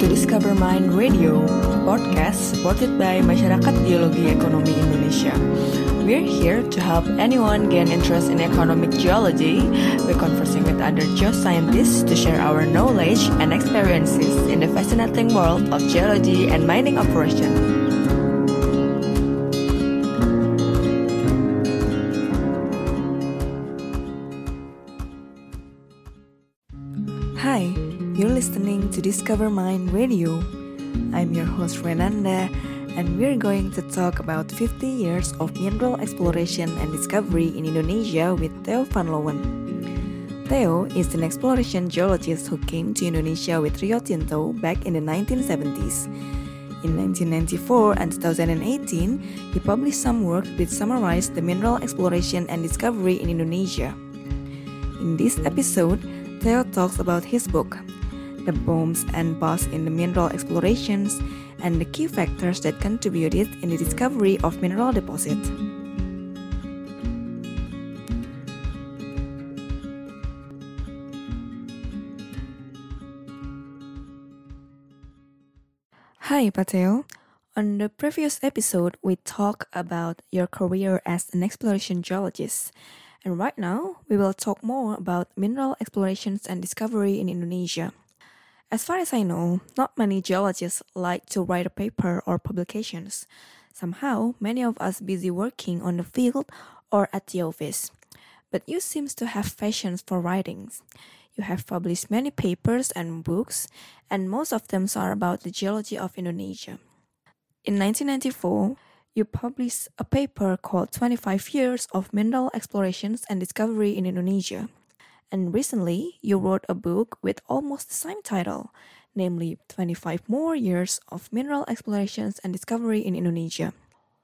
to Discover Mind Radio, podcast supported by Masyarakat Geologi Ekonomi Indonesia. We're here to help anyone gain interest in economic geology by conversing with other geoscientists to share our knowledge and experiences in the fascinating world of geology and mining operation. To DiscoverMine Radio. I'm your host Renanda, and we're going to talk about 50 years of mineral exploration and discovery in Indonesia with Theo van Leeuwen. Theo is an exploration geologist who came to Indonesia with Rio Tinto back in the 1970s. In 1994 and 2018, he published some work which summarized the mineral exploration and discovery in Indonesia. In this episode, Theo talks about his book, the booms and busts in the mineral explorations, and the key factors that contributed in the discovery of mineral deposits. Hi, Pak Theo. On the previous episode, we talked about your career as an exploration geologist. And right now, we will talk more about mineral explorations and discovery in Indonesia. As far as I know, not many geologists like to write a paper or publications. Somehow, many of us busy working on the field or at the office. But you seems to have passions for writings. You have published many papers and books, and most of them are about the geology of Indonesia. In 1994, you published a paper called 25 Years of Mineral Explorations and Discovery in Indonesia. And recently, you wrote a book with almost the same title, namely 25 More Years of Mineral Explorations and Discovery in Indonesia.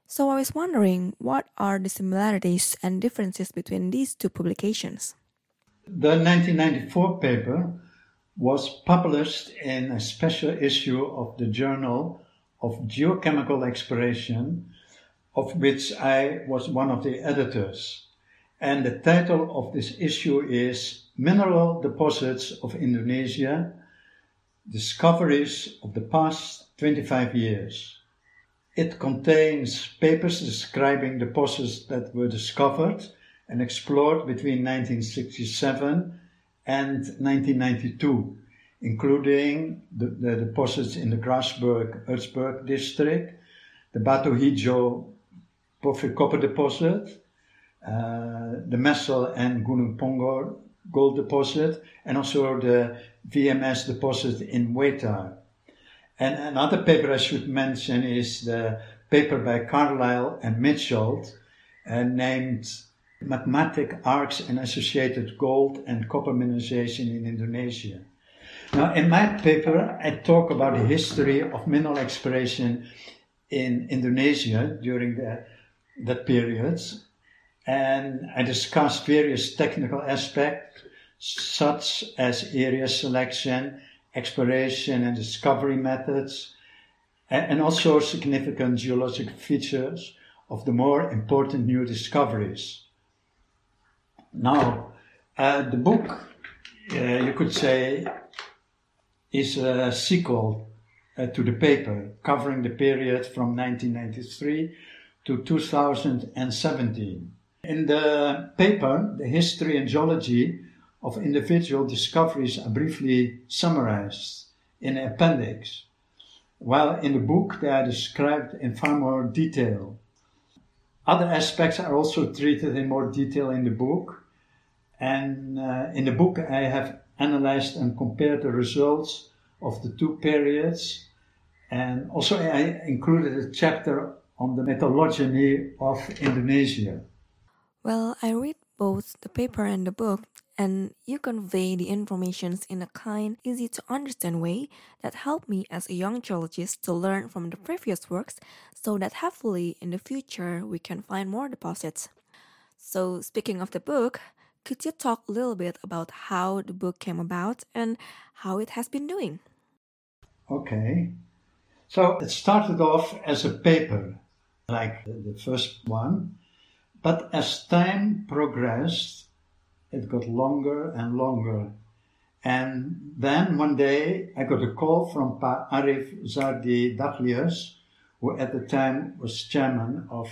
So I was wondering what are the similarities and differences between these two publications? The 1994 paper was published in a special issue of the Journal of Geochemical Exploration of which I was one of the editors. And the title of this issue is Mineral Deposits of Indonesia Discoveries of the Past 25 Years. It contains papers describing deposits that were discovered and explored between 1967 and 1992, including the, the deposits in the Grasberg Ertsberg district, the Batu Hijau porphyry copper deposit, the Mesel and Gunung Pongkor gold deposit, and also the VMS deposit in Wetar. And another paper I should mention is the paper by Carlile and Mitchell uh, named Magmatic Arcs and Associated Gold and Copper Mineralization in Indonesia. Now, in my paper, I talk about the history of mineral exploration in Indonesia during the that period. And I discussed various technical aspects, such as area selection, exploration and discovery methods, and also significant geologic features of the more important new discoveries. Now, uh, the book, uh, you could say, is a sequel uh, to the paper covering the period from 1993 to 2017. In the paper, the history and geology of individual discoveries are briefly summarized in an appendix, while in the book they are described in far more detail. Other aspects are also treated in more detail in the book, and uh, in the book I have analyzed and compared the results of the two periods, and also I included a chapter on the metallurgy of Indonesia. Well, I read both the paper and the book, and you convey the information in a kind, easy to understand way that helped me as a young geologist to learn from the previous works so that hopefully in the future we can find more deposits. So, speaking of the book, could you talk a little bit about how the book came about and how it has been doing? Okay. So, it started off as a paper like the first one. But as time progressed, it got longer and longer. And then one day I got a call from Pa Arif Zardi Dahlius, who at the time was chairman of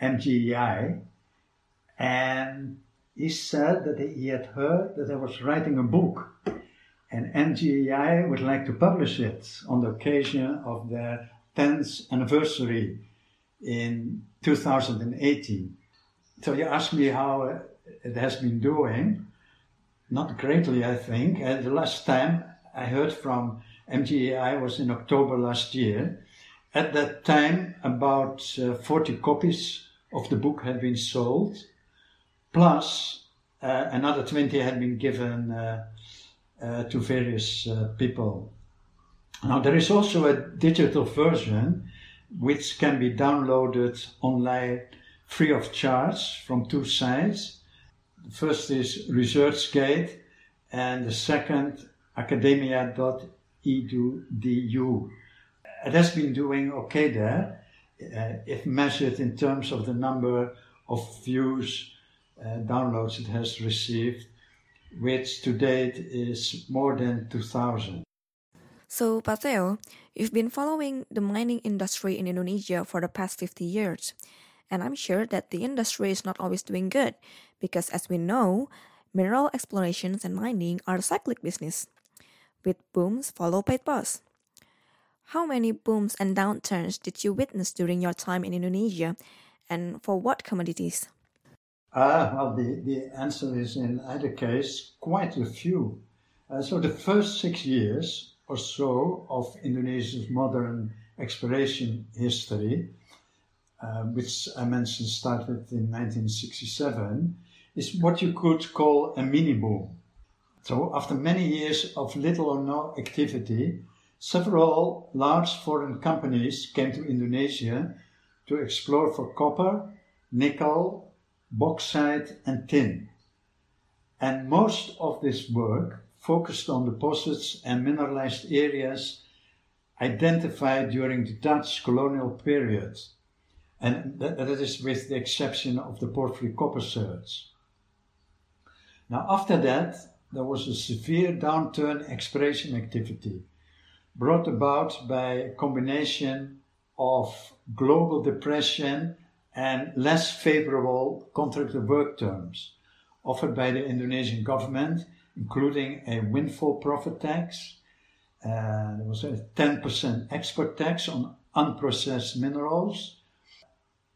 MGEI, and he said that he had heard that I was writing a book, and MGEI would like to publish it on the occasion of their 10th anniversary in 2018. So you asked me how it has been doing. Not greatly, I think. And the last time I heard from MGEI was in October last year. At that time, about uh, 40 copies of the book had been sold, plus uh, another 20 had been given uh, uh to various uh, people. Now, there is also a digital version which can be downloaded online free of charge from two sides. The first is ResearchGate, and the second, academia.edu. It has been doing okay there, uh, if measured in terms of the number of views, uh, downloads it has received, which to date is more than 2,000. So, Pak Theo, you've been following the mining industry in Indonesia for the past 50 years. And I'm sure that the industry is not always doing good because, as we know, mineral explorations and mining are a cyclic business. With booms follow by bust. How many booms and downturns did you witness during your time in Indonesia, and for what commodities? Ah, well, the, the answer is in either case quite a few. Uh, so the first six years or so of Indonesia's modern exploration history uh, which I mentioned started in 1967, is what you could call a mini boom. So, after many years of little or no activity, several large foreign companies came to Indonesia to explore for copper, nickel, bauxite, and tin. And most of this work focused on deposits and mineralized areas identified during the Dutch colonial period and that, that is with the exception of the porphyry copper search. Now, after that, there was a severe downturn in exploration activity brought about by a combination of global depression and less favorable contract contractor work terms offered by the Indonesian government, including a windfall profit tax. Uh, there was a 10% export tax on unprocessed minerals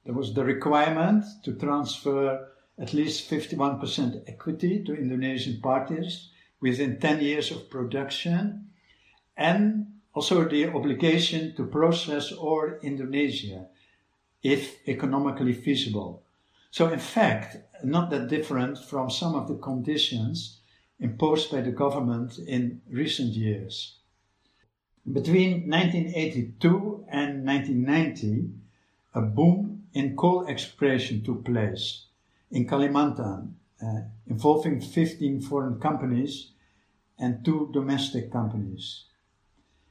there was the requirement to transfer at least 51% equity to Indonesian parties within 10 years of production and also the obligation to process ore Indonesia if economically feasible. So in fact, not that different from some of the conditions imposed by the government in recent years. Between 1982 and 1990, a boom in coal exploration took place in Kalimantan, uh, involving 15 foreign companies and two domestic companies.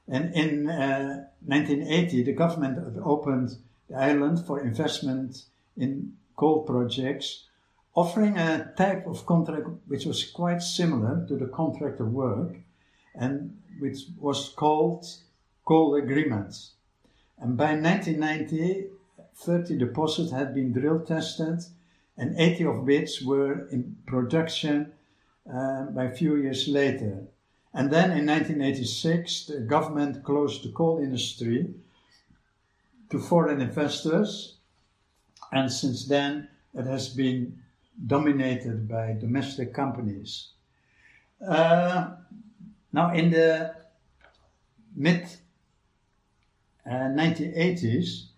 And in uh, 1980, the government opened the island for investment in coal projects, offering a type of contract which was quite similar to the contractor work and which was called coal agreements. And by 1990, 30 deposits had been drill tested, and 80 of which were in production uh, by a few years later. And then in 1986, the government closed the coal industry to foreign investors, and since then it has been dominated by domestic companies. Uh, now, in the mid uh, 1980s, uh,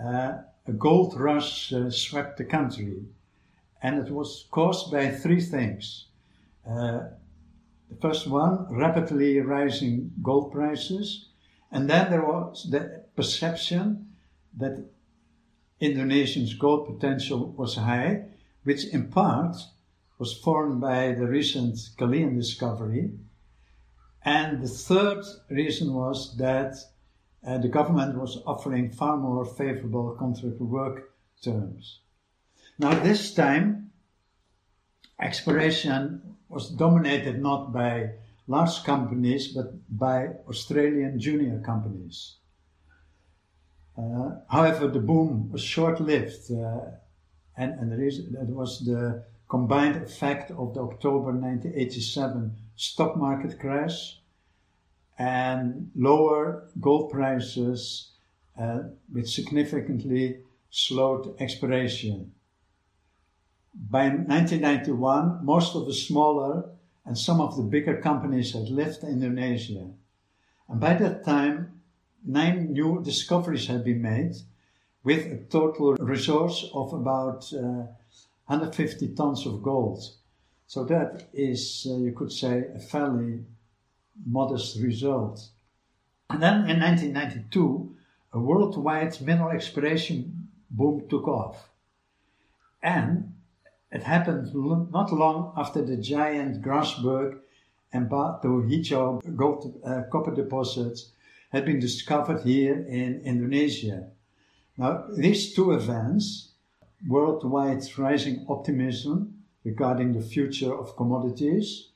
a gold rush uh, swept the country, and it was caused by three things. Uh, the first one, rapidly rising gold prices, and then there was the perception that Indonesia's gold potential was high, which in part was formed by the recent Kelian discovery. And the third reason was that uh, the government was offering far more favorable contract work terms. Now, this time, exploration was dominated not by large companies but by Australian junior companies. Uh, however, the boom was short-lived, uh, and, and the reason that was the combined effect of the October 1987 stock market crash and lower gold prices, uh, which significantly slowed exploration. By 1991, most of the smaller and some of the bigger companies had left Indonesia. And by that time, nine new discoveries had been made with a total resource of about uh, 150 tons of gold. So that is, uh, you could say, a fairly modest result. And then in 1992, a worldwide mineral exploration boom took off. And it happened not long after the giant Grasberg and Batu gold uh, copper deposits had been discovered here in Indonesia. Now, these two events, worldwide rising optimism regarding the future of commodities,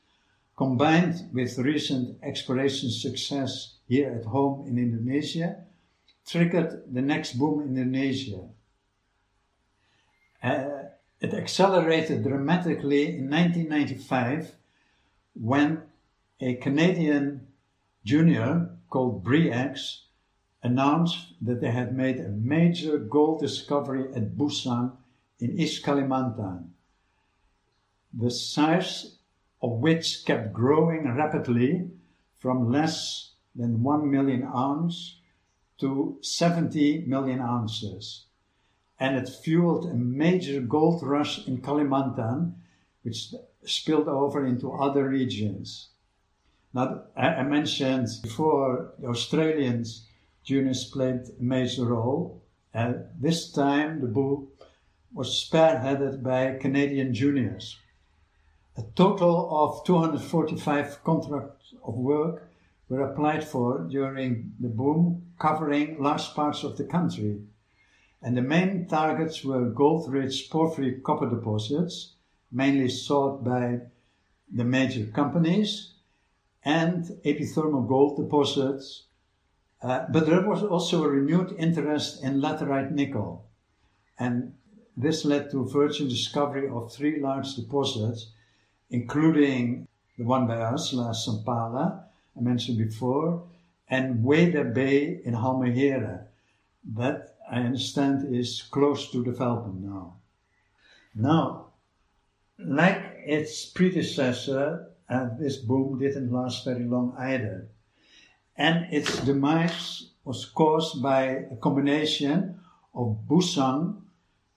combined with recent exploration success here at home in Indonesia, triggered the next boom in Indonesia. Uh, it accelerated dramatically in 1995 when a Canadian junior called Bre-X announced that they had made a major gold discovery at Busang in East Kalimantan, the size of which kept growing rapidly from less than 1 million ounces to 70 million ounces and it fueled a major gold rush in Kalimantan, which spilled over into other regions. Now, I mentioned before the Australians juniors played a major role. and this time, the book was spearheaded by Canadian juniors. A total of 245 contracts of work were applied for during the boom, covering large parts of the country and the main targets were gold-rich porphyry copper deposits, mainly sought by the major companies, and epithermal gold deposits. Uh, but there was also a renewed interest in laterite nickel, and this led to virgin discovery of three large deposits, including the one by us, La Sampala, I mentioned before, and Weda Bay in Halmahera. That I understand is close to development now. Now, like its predecessor, uh, this boom didn't last very long either. And its demise was caused by a combination of Busang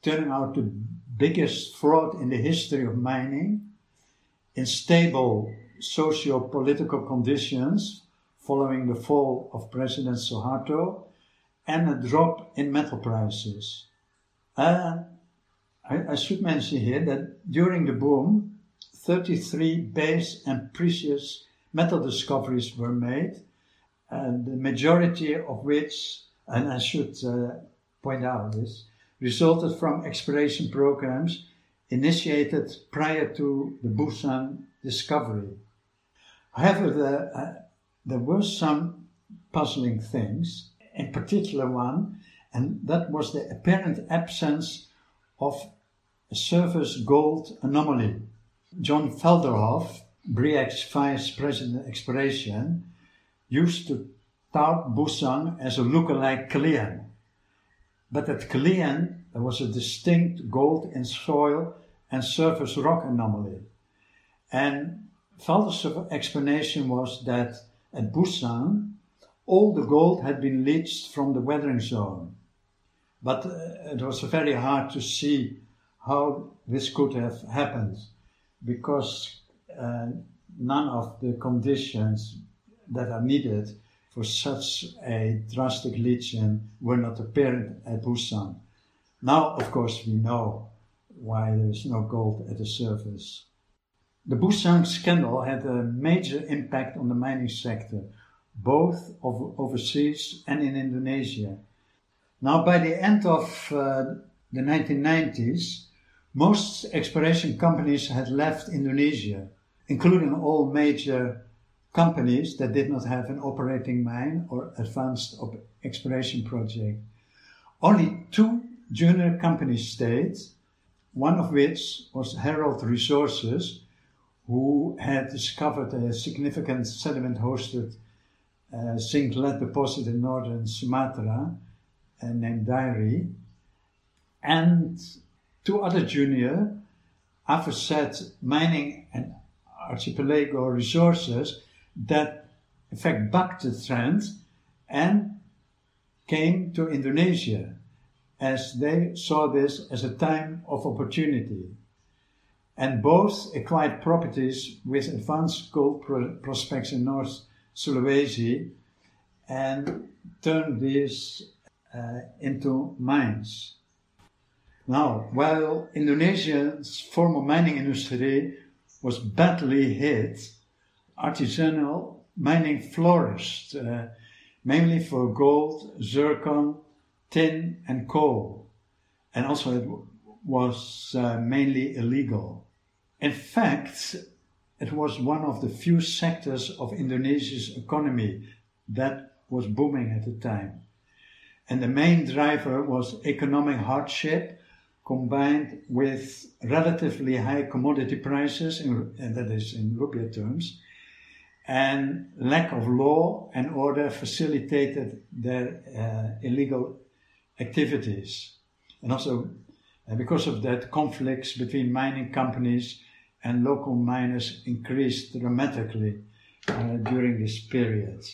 turning out the biggest fraud in the history of mining, unstable socio-political conditions following the fall of President Suharto, and a drop in metal prices. Uh, I, I, should mention here that during the boom, 33 base and precious metal discoveries were made, and the majority of which, and I should uh, point out this, resulted from exploration programs initiated prior to the Busang discovery. However, uh, there were some puzzling things in particular one, and that was the apparent absence of a surface gold anomaly. John Felderhoff, Bre-X vice president exploration, used to tout Busang as a lookalike Kelian. But at Kelian, there was a distinct gold in soil and surface rock anomaly. And Felderhoff's explanation was that at Busang, all the gold had been leached from the weathering zone. But uh, it was very hard to see how this could have happened because uh, none of the conditions that are needed for such a drastic leaching were not apparent at Busang. Now, of course, we know why there is no gold at the surface. The Busang scandal had a major impact on the mining sector both overseas and in Indonesia. Now, by the end of uh, the 1990s, most exploration companies had left Indonesia, including all major companies that did not have an operating mine or advanced op- exploration project. Only two junior companies stayed, one of which was Herald Resources, who had discovered a significant sediment hosted uh, zinc lead deposit in northern Sumatra uh, named Dairi, and two other junior, Avocet Mining and Archipelago Resources, that in fact bucked the trend and came to Indonesia as they saw this as a time of opportunity. And both acquired properties with advanced gold pro- prospects in North Sulawesi and turned these uh, into mines. Now, while Indonesia's former mining industry was badly hit, artisanal mining flourished, uh, mainly for gold, zircon, tin, and coal. And also, it was uh, mainly illegal. In fact, it was one of the few sectors of Indonesia's economy that was booming at the time. And the main driver was economic hardship combined with relatively high commodity prices, in, and that is in rupiah terms, and lack of law and order facilitated their uh, illegal activities. And also, uh, because of that, conflicts between mining companies and local miners increased dramatically uh, during this period.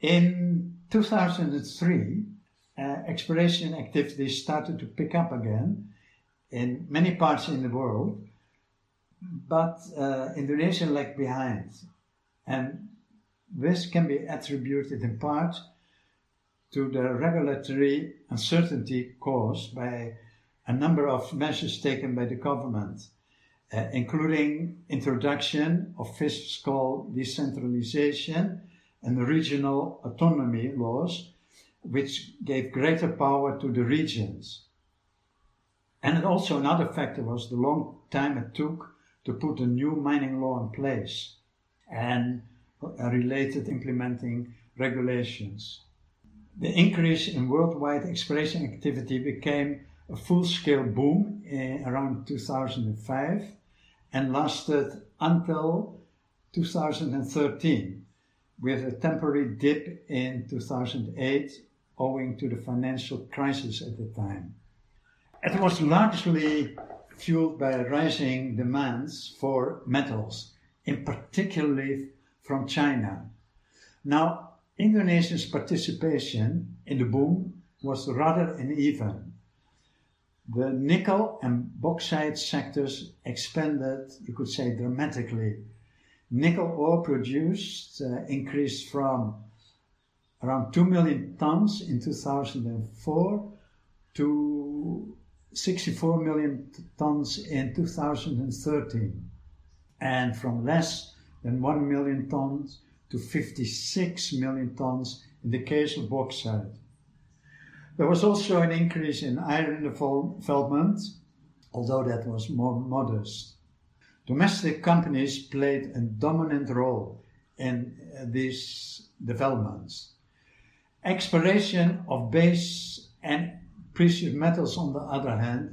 In 2003, uh, exploration activities started to pick up again in many parts in the world, but uh, Indonesia lagged behind. And this can be attributed in part to the regulatory uncertainty caused by a number of measures taken by the government, uh, including introduction of fiscal decentralization and regional autonomy laws, which gave greater power to the regions. And also another factor was the long time it took to put a new mining law in place and related implementing regulations. The increase in worldwide exploration activity became a full-scale boom eh, around 2005 and lasted until 2013 with a temporary dip in 2008 owing to the financial crisis at the time. It was largely fueled by rising demands for metals, in particularly from China. Now, Indonesia's participation in the boom was rather uneven. The nickel and bauxite sectors expanded, you could say, dramatically. Nickel ore produced uh, increased from around 2 million tons in 2004 to 64 million tons in 2013, and from less than 1 million tons to 56 million tons in the case of bauxite. There was also an increase in iron development, although that was more modest. Domestic companies played a dominant role in uh, these developments. Exploration of base and precious metals, on the other hand,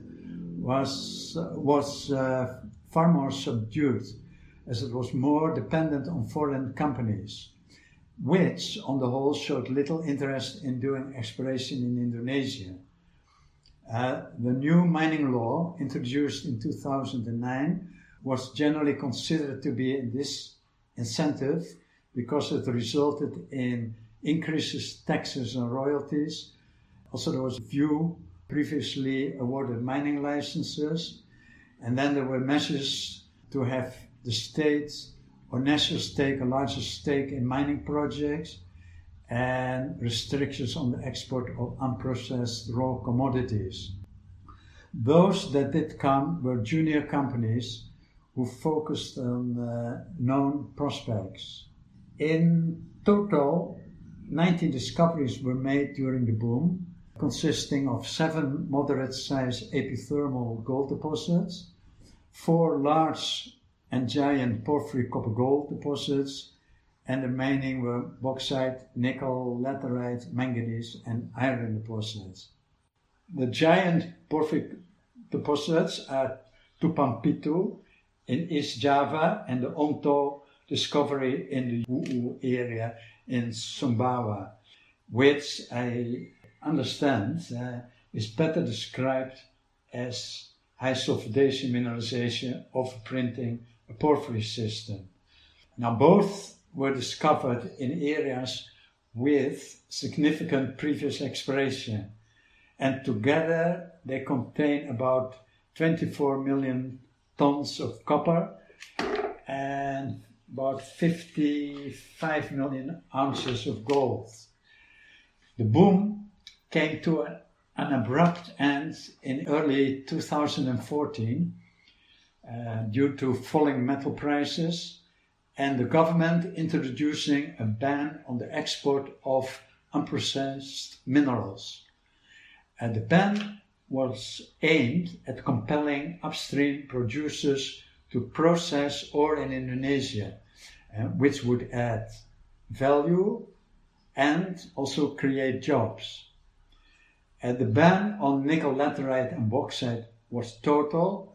was, was uh, far more subdued as it was more dependent on foreign companies, which, on the whole, showed little interest in doing exploration in Indonesia. Uh, the new mining law, introduced in 2009, was generally considered to be a disincentive because it resulted in increases taxes and royalties. Also, there was a few previously awarded mining licenses, and then there were measures to have the states or nations take a larger stake in mining projects and restrictions on the export of unprocessed raw commodities. Those that did come were junior companies who focused on uh, known prospects. In total, 19 discoveries were made during the boom, consisting of seven moderate sized epithermal gold deposits, four large and giant porphyry copper gold deposits, and the mining were bauxite, nickel, laterite, manganese, and iron deposits. The giant porphyry deposits are Tumpang Pitu in East Java and the Onto discovery in the Hu'u area in Sumbawa, which I understand uh, is better described as high sulfidation mineralization overprinting a porphyry system. Now, both were discovered in areas with significant previous exploration, and together they contain about 24 million tons of copper and about 55 million ounces of gold. The boom came to an, an abrupt end in early 2014 uh, due to falling metal prices and the government introducing a ban on the export of unprocessed minerals. And the ban was aimed at compelling upstream producers to process ore in Indonesia, uh, which would add value and also create jobs. And the ban on nickel laterite and bauxite was total.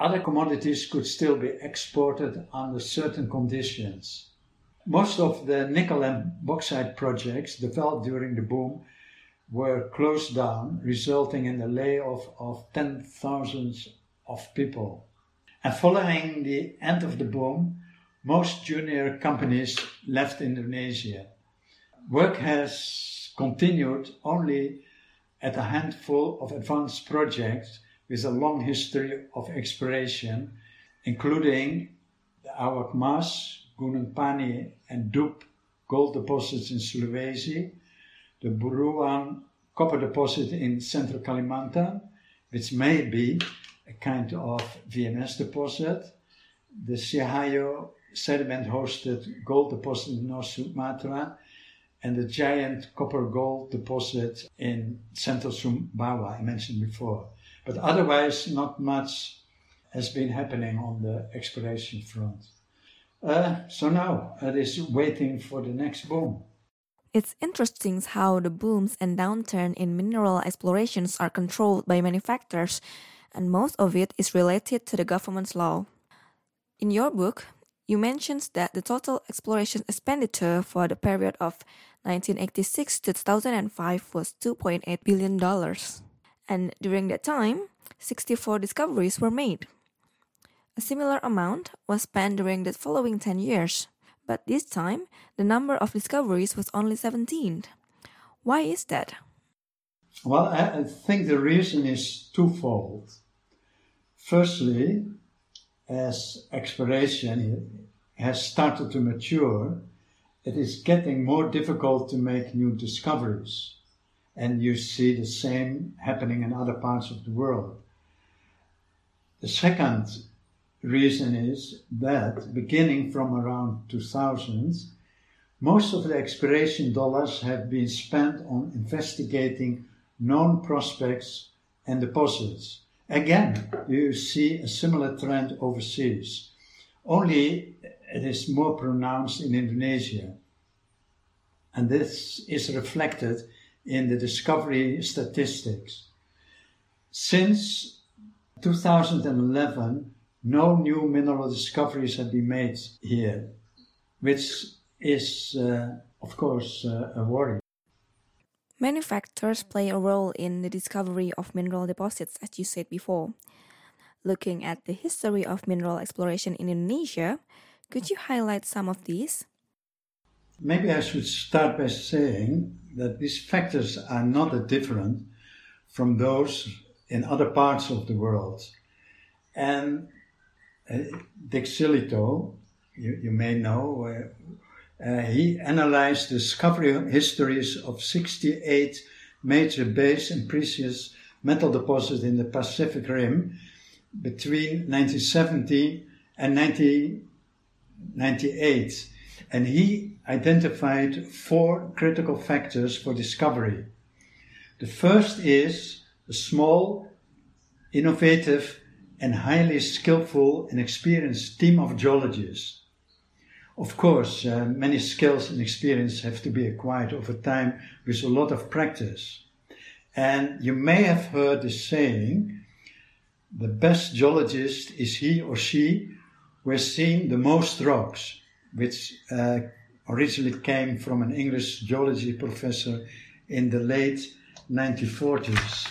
Other commodities could still be exported under certain conditions. Most of the nickel and bauxite projects developed during the boom were closed down, resulting in the layoff of ten thousands of people. And following the end of the boom, most junior companies left Indonesia. Work has continued only at a handful of advanced projects with a long history of exploration, including the Awak Mas, Gunung Pani, and Dup gold deposits in Sulawesi, the Buruan copper deposit in central Kalimantan, which may be a kind of VMS deposit, the Sihayo sediment hosted gold deposit in North Sumatra, and the giant copper gold deposit in central Sumbawa, I mentioned before. But otherwise, not much has been happening on the exploration front. Uh, so now it is waiting for the next boom. It's interesting how the booms and downturn in mineral explorations are controlled by manufacturers, and most of it is related to the government's law. In your book, you mentioned that the total exploration expenditure for the period of 1986 to 2005 was $2.8 billion. And during that time, 64 discoveries were made. A similar amount was spent during the following 10 years but this time the number of discoveries was only 17. Why is that? Well, I think the reason is twofold. Firstly, as exploration has started to mature, it is getting more difficult to make new discoveries. And you see the same happening in other parts of the world. The second reason is that beginning from around 2000, most of the exploration dollars have been spent on investigating known prospects and deposits. Again, you see a similar trend overseas. Only it is more pronounced in Indonesia. And this is reflected in the discovery statistics. Since 2011, no new mineral discoveries have been made here, which is, uh, of course, uh, a worry. Many factors play a role in the discovery of mineral deposits, as you said before. Looking at the history of mineral exploration in Indonesia, could you highlight some of these? Maybe I should start by saying that these factors are not that different from those in other parts of the world. And Dick Sillitoe, you, you may know, uh, uh, he analyzed discovery histories of 68 major base and precious metal deposits in the Pacific Rim between 1970 and 1998. And he identified four critical factors for discovery. The first is a small, innovative, and highly skillful and experienced team of geologists. Of course, uh, many skills and experience have to be acquired over time with a lot of practice. And you may have heard the saying, the best geologist is he or she who has seen the most rocks, which uh, originally came from an English geology professor in the late 1940s.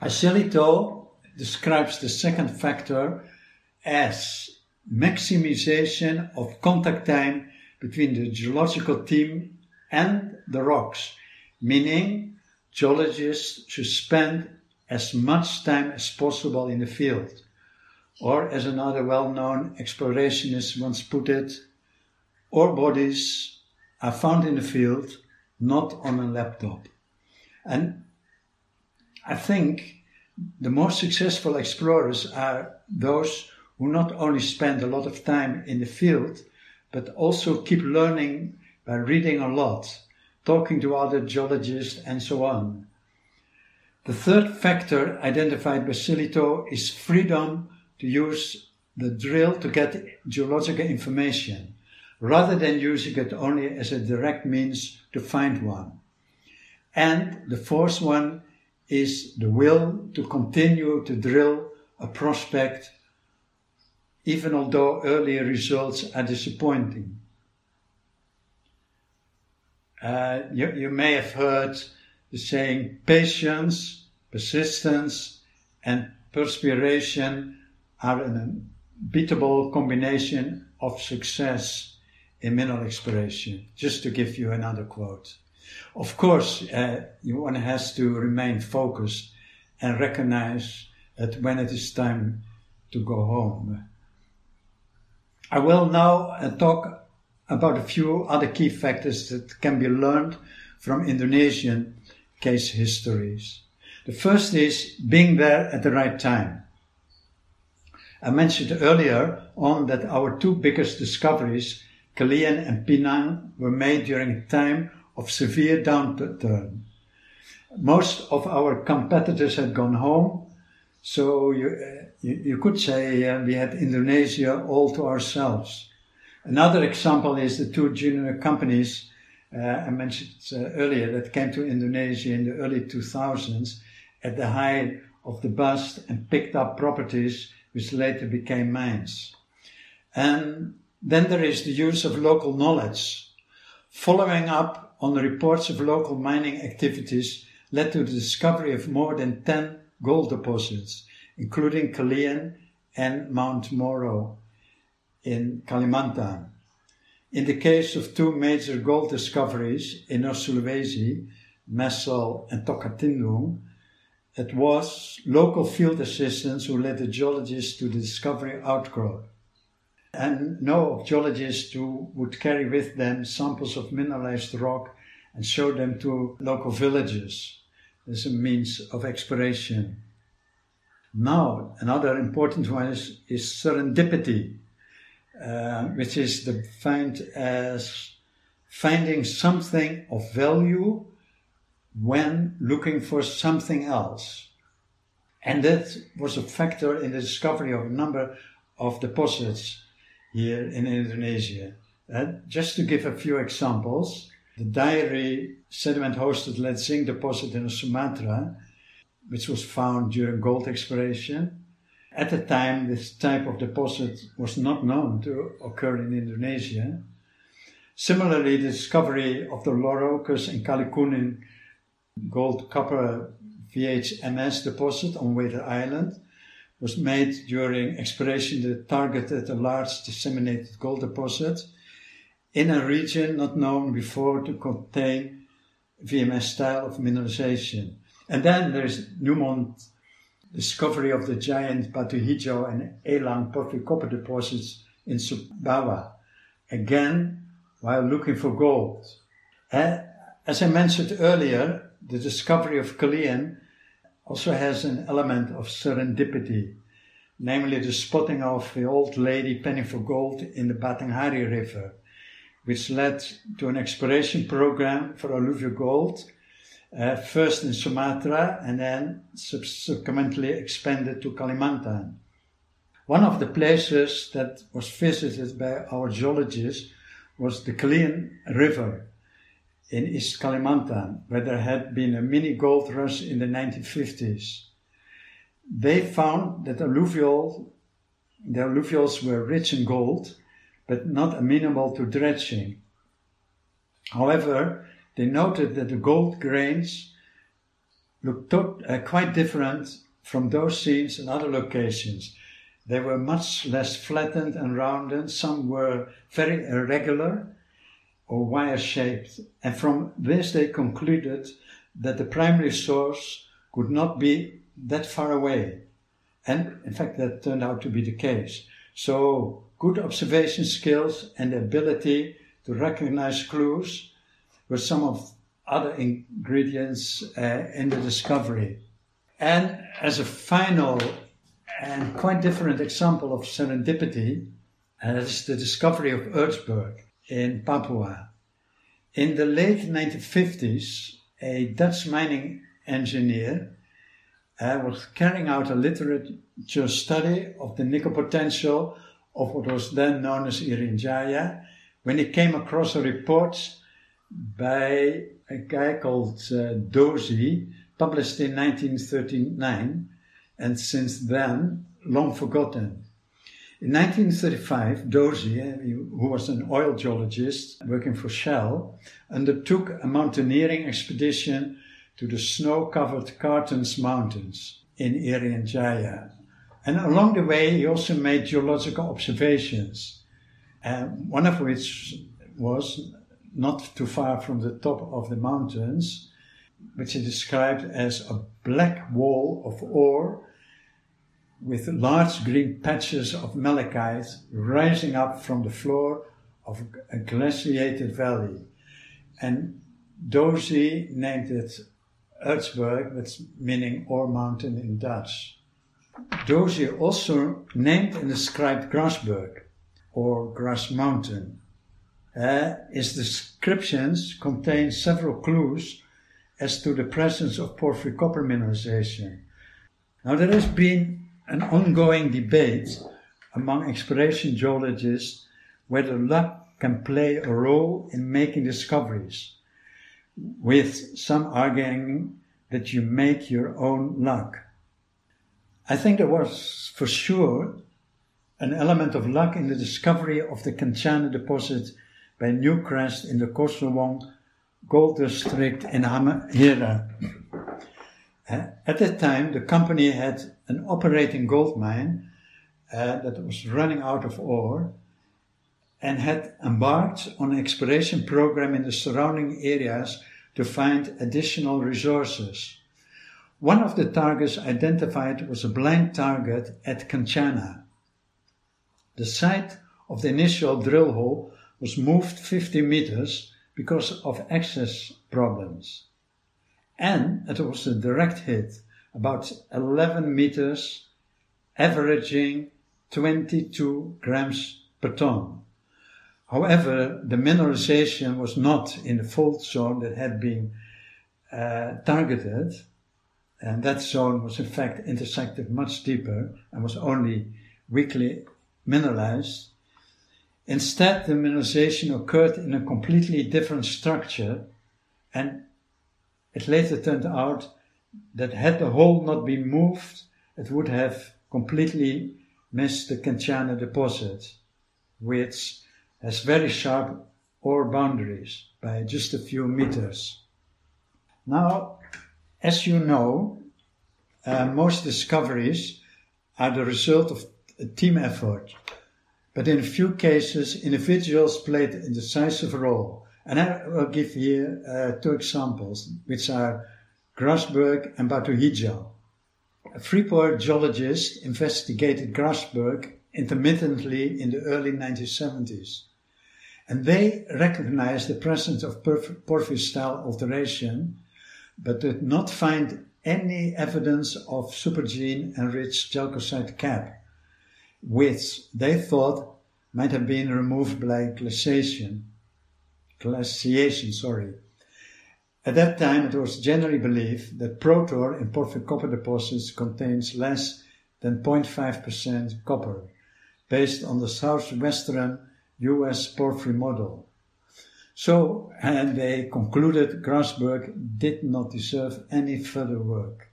Acelito describes the second factor as maximization of contact time between the geological team and the rocks, meaning geologists should spend as much time as possible in the field. Or, as another well known explorationist once put it, ore bodies are found in the field, not on a laptop. And I think the most successful explorers are those who not only spend a lot of time in the field, but also keep learning by reading a lot, talking to other geologists, and so on. The third factor identified by Sillitoe is freedom to use the drill to get geological information, rather than using it only as a direct means to find one. And the fourth one is the will to continue to drill a prospect even although earlier results are disappointing. Uh, you, you may have heard the saying patience, persistence, and perspiration are an unbeatable combination of success in mineral exploration. Just to give you another quote. Of course, uh, one has to remain focused and recognize that when it is time to go home. I will now uh, talk about a few other key factors that can be learned from Indonesian case histories. The first is being there at the right time. I mentioned earlier on that our two biggest discoveries, Kelian and Pinang, were made during a time of severe downturn. Most of our competitors had gone home, so you, uh, you, you, could say uh, we had Indonesia all to ourselves. Another example is the two junior companies uh, I mentioned uh, earlier that came to Indonesia in the early 2000s at the height of the bust and picked up properties which later became mines. And then there is the use of local knowledge. Following up on the reports of local mining activities led to the discovery of more than 10 gold deposits, including Kelian and Mount Muro in Kalimantan. In the case of two major gold discoveries in Sulawesi, Mesel and Tokatindung, it was local field assistants who led the geologists to the discovery outcrop. And no geologists who would carry with them samples of mineralized rock and show them to local villages as a means of exploration. Now, another important one is, is serendipity, uh, which is defined as finding something of value when looking for something else. And that was a factor in the discovery of a number of deposits here in Indonesia. Uh, just to give a few examples, the Dairi sediment hosted lead zinc deposit in Sumatra, which was found during gold exploration. At the time, this type of deposit was not known to occur in Indonesia. Similarly, the discovery of the Lerokis and Kali Kuning gold copper VHMS deposit on Wetar Island was made during exploration that targeted a large disseminated gold deposit in a region not known before to contain VMS style of mineralization. And then there's Newmont discovery of the giant Batu Hijau and Elang porphyry copper deposits in Sumbawa, again while looking for gold. Uh, as I mentioned earlier, the discovery of Kelian also has an element of serendipity, namely the spotting of the old lady penning for gold in the Batanghari River which led to an exploration program for alluvial gold, uh, first in Sumatra and then subsequently expanded to Kalimantan. One of the places that was visited by our geologists was the Kelian River in East Kalimantan, where there had been a mini gold rush in the 1950s. They found that alluvial, the alluvials were rich in gold, but not amenable to dredging. However, they noted that the gold grains looked uh, quite different from those seen in other locations. They were much less flattened and rounded, some were very irregular or wire shaped, and from this they concluded that the primary source could not be that far away. And in fact, that turned out to be the case. So, good observation skills and the ability to recognize clues were some of other ingredients uh, in the discovery. And as a final and quite different example of serendipity, is the discovery of Ertsberg in Papua. In the late 1950s, a Dutch mining engineer uh, was carrying out a literature study of the nickel potential of what was then known as Irian Jaya when he came across a report by a guy called uh, Dozy, published in 1939 and since then long forgotten. In 1935, Dozy, uh, who was an oil geologist working for Shell, undertook a mountaineering expedition to the snow-covered Carstensz Mountains in Irian Jaya. And along the way, he also made geological observations, uh, one of which was not too far from the top of the mountains, which he described as a black wall of ore with large green patches of malachite rising up from the floor of a glaciated valley. And Dozy named it Ertsberg, that's meaning ore mountain in Dutch. Dozy also named and described Grasberg, or Grass Mountain, uh, his descriptions contain several clues as to the presence of porphyry copper mineralization. Now, there has been an ongoing debate among exploration geologists whether luck can play a role in making discoveries, with some arguing that you make your own luck. I think there was for sure an element of luck in the discovery of the Kencana deposit by Newcrest in the Gosowong gold district in Halmahera. Uh, at that time, the company had an operating gold mine uh, that was running out of ore and had embarked on an exploration program in the surrounding areas to find additional resources. One of the targets identified was a blank target at Kencana. The site of the initial drill hole was moved 50 meters because of access problems. And it was a direct hit, about 11 meters, averaging 22 grams per ton. However, the mineralization was not in the fault zone that had been uh, targeted, and that zone was in fact intersected much deeper and was only weakly mineralized. Instead, the mineralization occurred in a completely different structure, and it later turned out that had the hole not been moved, it would have completely missed the Kencana deposit, which has very sharp ore boundaries by just a few meters. Now, as you know, uh, most discoveries are the result of a team effort but in a few cases, individuals played a decisive role. And I will give here uh, two examples, which are Grasberg and Batu Hijau. A Freeport geologist investigated Grasberg intermittently in the early 1970s. And they recognized the presence of porphyry style alteration, but did not find any evidence of supergene enriched chalcocite cap which they thought might have been removed by glaciation. Glaciation, sorry. At that time, it was generally believed that protore in porphyry copper deposits contains less than 0.5% copper, based on the southwestern US porphyry model. So, and they concluded Grasberg did not deserve any further work.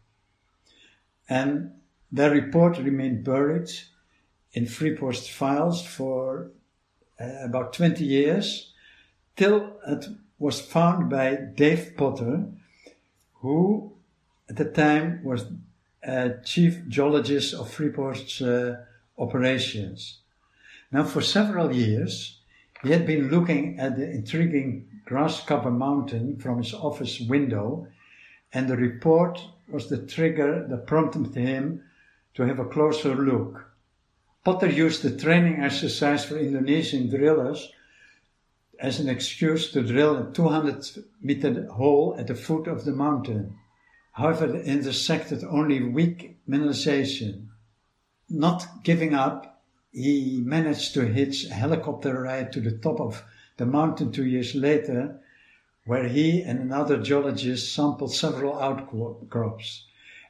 And their report remained buried in Freeport's files for uh, about 20 years till it was found by Dave Potter, who at the time was uh, chief geologist of Freeport's uh, operations. Now, for several years, he had been looking at the intriguing Grascover Mountain from his office window, and the report was the trigger that prompted him to have a closer look. Potter used the training exercise for Indonesian drillers as an excuse to drill a 200 meter hole at the foot of the mountain. However, it intersected only weak mineralization. Not giving up, he managed to hitch a helicopter ride to the top of the mountain two years later, where he and another geologist sampled several outcrops.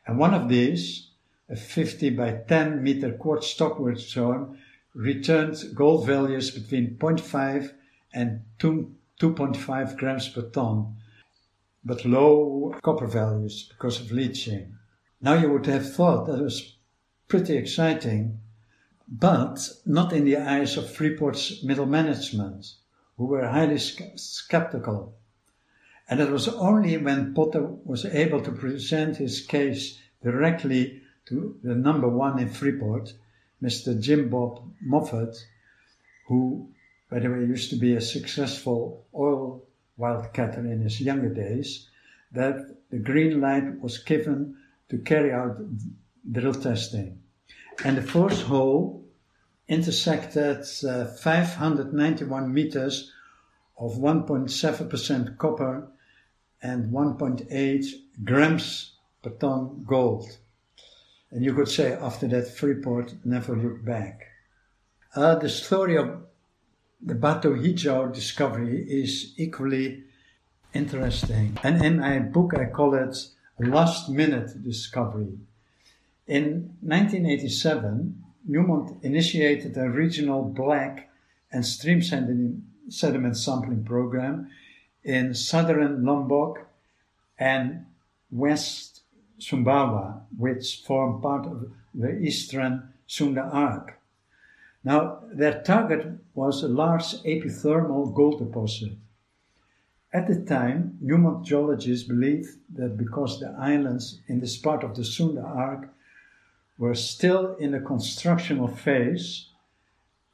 And one of these, a 50 by 10 meter quartz stockwork zone returned gold values between 0.5 and 2.5 grams per ton, but low copper values because of leaching. Now you would have thought that was pretty exciting, but not in the eyes of Freeport's middle management, who were highly skeptical. And it was only when Potter was able to present his case directly to the number one in Freeport, Mr. Jim Bob Moffett, who, by the way, used to be a successful oil wildcatter in his younger days, that the green light was given to carry out drill testing. And the first hole intersected uh, 591 meters of 1.7% copper and 1.8 grams per ton gold. And you could say after that, Freeport never looked back. Uh, the story of the Batu Hijau discovery is equally interesting. And in my book, I call it last minute discovery. In 1987, Newmont initiated a regional BLEG and stream sediment sampling program in southern Lombok and west Sumbawa, which form part of the eastern Sunda Arc. Now, their target was a large epithermal gold deposit. At the time, Newmont geologists believed that because the islands in this part of the Sunda Arc were still in a constructional phase,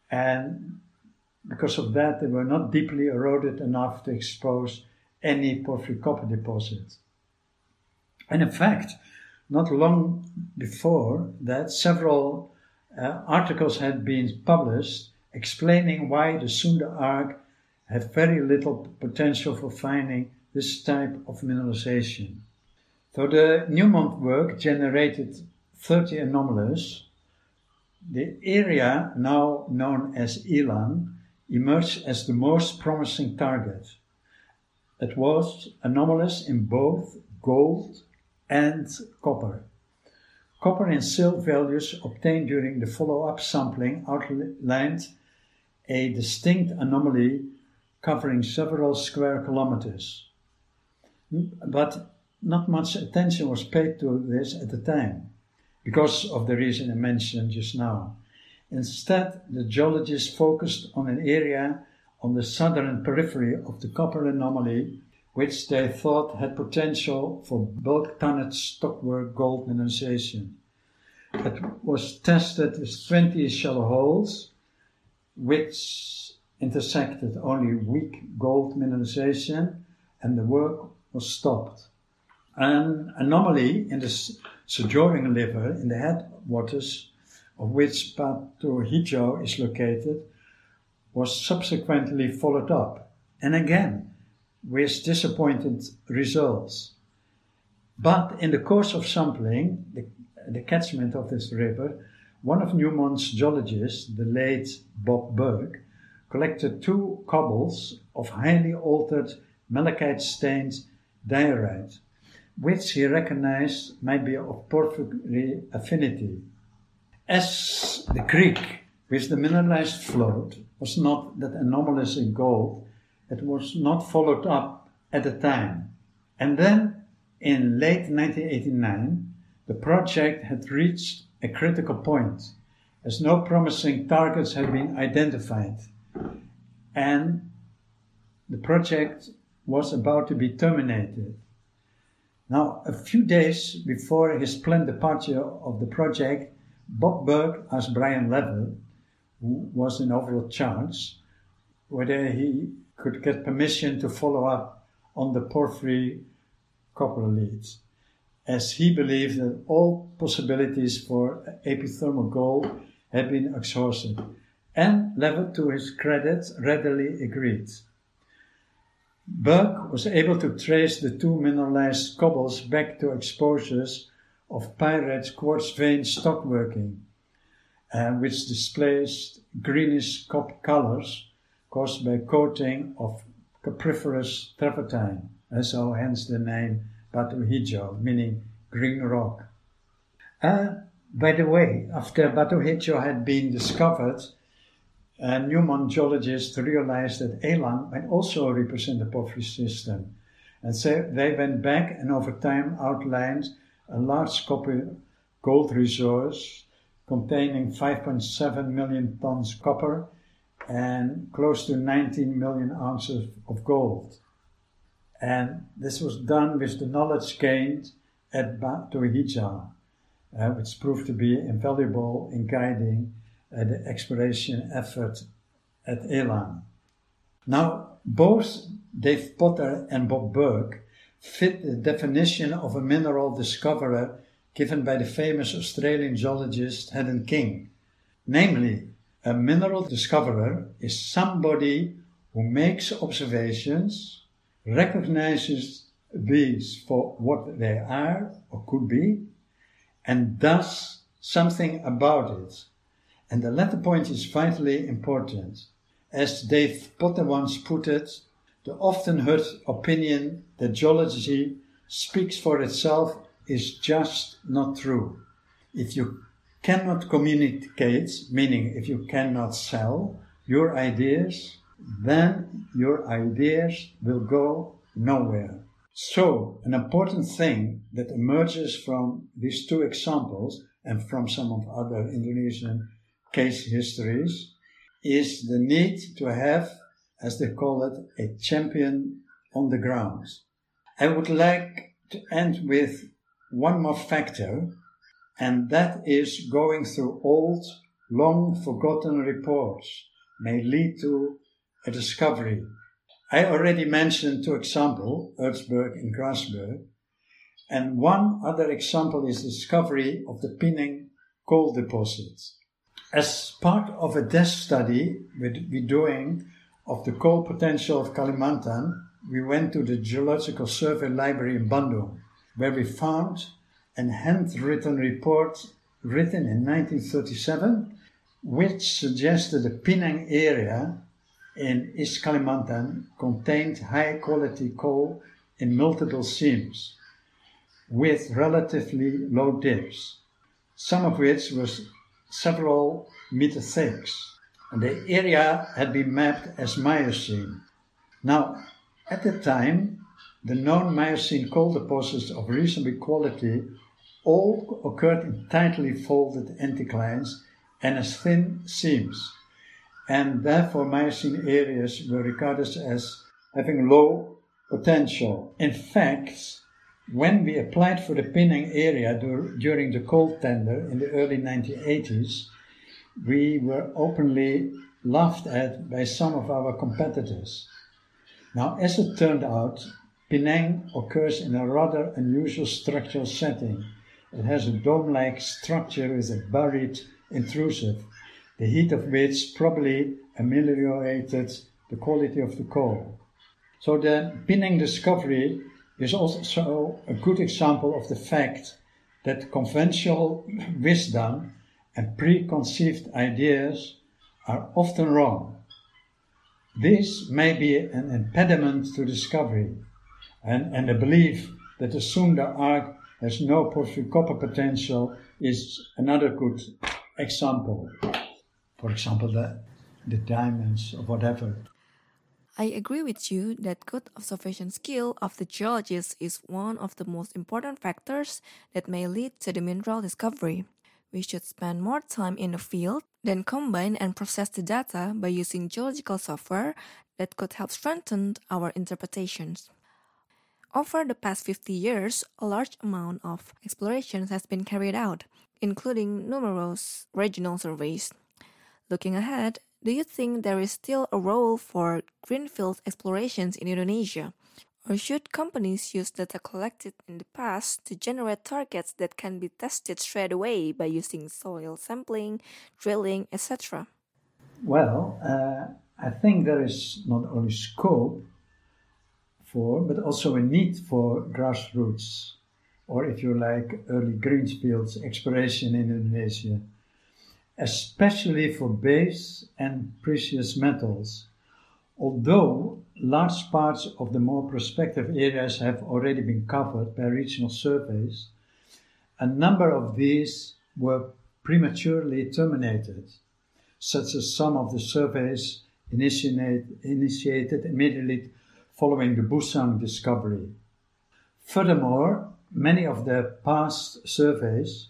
and because of that, they were not deeply eroded enough to expose any porphyry copper deposit. And in fact, not long before that, several uh, articles had been published explaining why the Sunda Arc had very little potential for finding this type of mineralization. So the Newmont work generated 30 anomalies. The area now known as Elang emerged as the most promising target. It was anomalous in both gold and copper. Copper and silk values obtained during the follow-up sampling outlined a distinct anomaly covering several square kilometers. But not much attention was paid to this at the time, because of the reason I mentioned just now. Instead, the geologists focused on an area on the southern periphery of the copper anomaly which they thought had potential for bulk tonnage stockwork gold mineralization. It was tested with 20 shallow holes, which intersected only weak gold mineralization, and the work was stopped. An anomaly in the Sejorong River in the headwaters of which Batu Hijau is located was subsequently followed up. And again, with disappointed results. But in the course of sampling the, the catchment of this river, one of Newmont's geologists, the late Bob Burke, collected two cobbles of highly altered malachite stained diorite, which he recognized might be of porphyry affinity. As the creek with the mineralized float was not that anomalous in gold, it was not followed up at the time. And then, in late 1989, the project had reached a critical point, as no promising targets had been identified, and the project was about to be terminated. Now, a few days before his planned departure of the project, Bob Burke asked Brian Levet, who was in overall charge, whether he could get permission to follow up on the porphyry copper leads, as he believed that all possibilities for epithermal gold had been exhausted, and Levet, to his credit, readily agreed. Burke was able to trace the two mineralized cobbles back to exposures of pyrite quartz vein stockworking, uh, which displays greenish copper colors caused by coating of cupriferous travertine, and so hence the name Batu Hijau, meaning green rock. Uh, by the way, after Batu Hijau had been discovered, uh, Newmont geologists realized that Elang might also represent the porphyry system. And so they went back and over time outlined a large copper gold resource containing 5.7 million tons copper and close to 19 million ounces of gold. And this was done with the knowledge gained at Batu Hijau, uh, which proved to be invaluable in guiding uh, the exploration effort at Elang. Now, both Dave Potter and Bob Burke fit the definition of a mineral discoverer given by the famous Australian geologist Haddon King. Namely, a mineral discoverer is somebody who makes observations, recognizes these for what they are or could be, and does something about it. And the latter point is vitally important. As Dave Potter once put it, the often heard opinion that geology speaks for itself is just not true. If you cannot communicate, meaning if you cannot sell your ideas, then your ideas will go nowhere. So, an important thing that emerges from these two examples and from some of other Indonesian case histories is the need to have, as they call it, a champion on the ground. I would like to end with one more factor, and that is going through old, long forgotten reports may lead to a discovery. I already mentioned two examples, Ertsberg and Grasberg, and one other example is the discovery of the Pinang coal deposits. As part of a desk study we're doing of the coal potential of Kalimantan, we went to the Geological Survey Library in Bandung, where we found a handwritten report written in 1937, which suggested the Pinang area in East Kalimantan contained high quality coal in multiple seams with relatively low dips, some of which was several meter thick. And the area had been mapped as Miocene. Now, at the time, the known Miocene coal deposits of reasonable quality all occurred in tightly folded anticlines and as thin seams, and therefore Miocene areas were regarded as having low potential. In fact, when we applied for the Pinang area dur- during the coal tender in the early 1980s, we were openly laughed at by some of our competitors. Now, as it turned out, Pinang occurs in a rather unusual structural setting. It has a dome like structure with a buried intrusive, the heat of which probably ameliorated the quality of the coal. So the Pinang discovery is also a good example of the fact that conventional wisdom and preconceived ideas are often wrong. This may be an impediment to discovery, and, and the belief that the Sunda arc has no copper potential is another good example. For example, the, the diamonds or whatever. I agree with you that good observation skill of the geologist is one of the most important factors that may lead to the mineral discovery. We should spend more time in the field then combine and process the data by using geological software that could help strengthen our interpretations. Over the past 50 years, a large amount of exploration has been carried out, including numerous regional surveys. Looking ahead, do you think there is still a role for greenfield explorations in Indonesia? Or should companies use data collected in the past to generate targets that can be tested straight away by using soil sampling, drilling, etc.? Well, uh, I think there is not only scope for, but also a need for grassroots, or if you like, early greenfields exploration in Indonesia, especially for base and precious metals. Although large parts of the more prospective areas have already been covered by regional surveys, a number of these were prematurely terminated, such as some of the surveys initiate, initiated immediately following the Busang discovery. Furthermore, many of their past surveys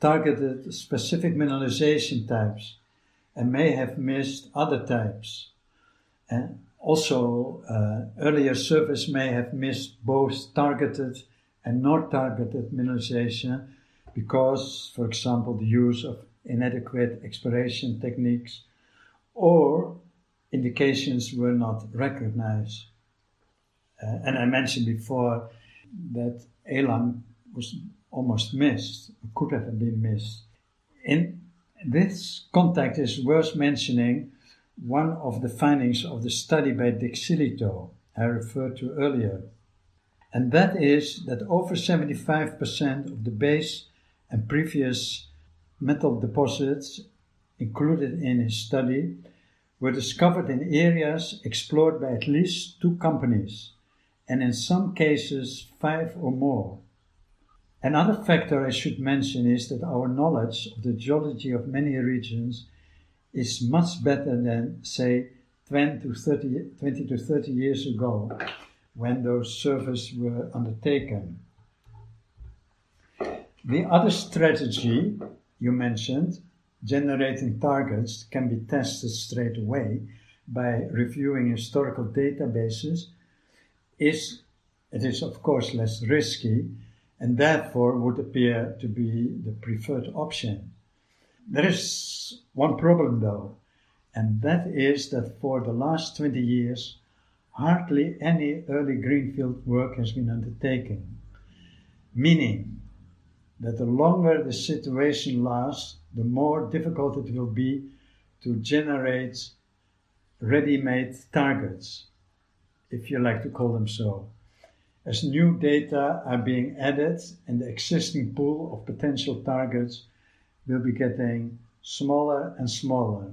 targeted specific mineralization types and may have missed other types. And also, uh, earlier surveys may have missed both targeted and not targeted mineralization because, for example, the use of inadequate exploration techniques or indications were not recognized. Uh, and I mentioned before that Elang was almost missed, could have been missed. In this context, is worth mentioning one of the findings of the study by Dick Sillitoe I referred to earlier, and that is that over 75% of the base and previous metal deposits included in his study were discovered in areas explored by at least two companies and in some cases five or more. Another factor I should mention is that our knowledge of the geology of many regions is much better than, say, 20 to 30, 20 to 30 years ago when those surveys were undertaken. The other strategy you mentioned, generating targets, can be tested straight away by reviewing historical databases is it is of course less risky and therefore would appear to be the preferred option. There is one problem though, and that is that for the last 20 years, hardly any early greenfield work has been undertaken, meaning that the longer the situation lasts, the more difficult it will be to generate ready made targets if you like to call them so, as new data are being added and the existing pool of potential targets will be getting smaller and smaller.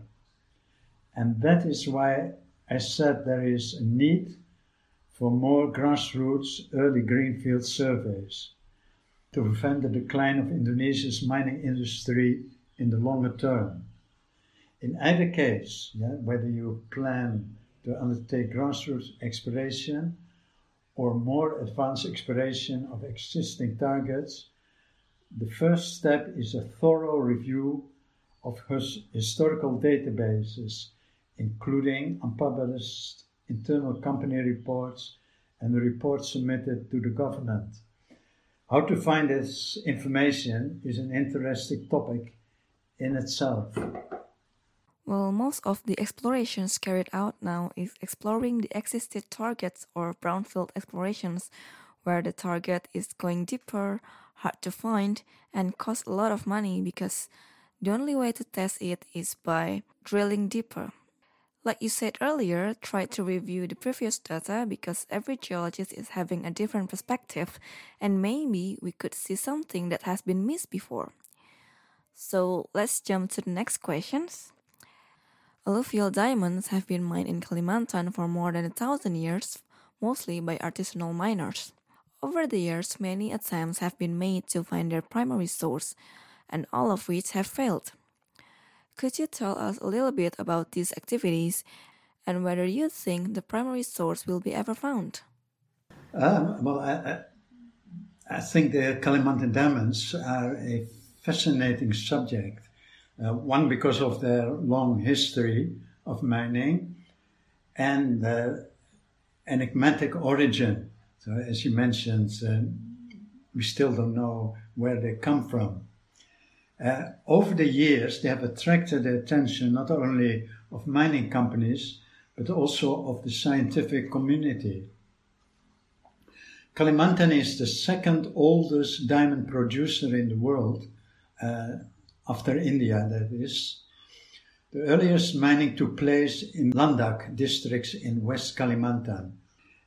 And that is why I said there is a need for more grassroots early greenfield surveys to prevent the decline of Indonesia's mining industry in the longer term. In either case, yeah, whether you plan to undertake grassroots exploration or more advanced exploration of existing targets, the first step is a thorough review of historical databases, including unpublished internal company reports and the reports submitted to the government. How to find this information is an interesting topic in itself. Well, most of the explorations carried out now is exploring the existing targets or brownfield explorations, where the target is going deeper, hard to find, and costs a lot of money because the only way to test it is by drilling deeper. Like you said earlier, try to review the previous data because every geologist is having a different perspective, and maybe we could see something that has been missed before. So let's jump to the next questions. Alluvial diamonds have been mined in Kalimantan for more than a thousand years, mostly by artisanal miners. Over the years, many attempts have been made to find their primary source, and all of which have failed. Could you tell us a little bit about these activities and whether you think the primary source will be ever found? Um, well, I, I, I, think the Kalimantan diamonds are a fascinating subject. Uh, one, because of their long history of mining and the enigmatic origin. So, as you mentioned, uh, we still don't know where they come from. Uh, over the years, they have attracted the attention not only of mining companies, but also of the scientific community. Kalimantan is the second oldest diamond producer in the world, uh, after India, that is. The earliest mining took place in Landak districts in West Kalimantan,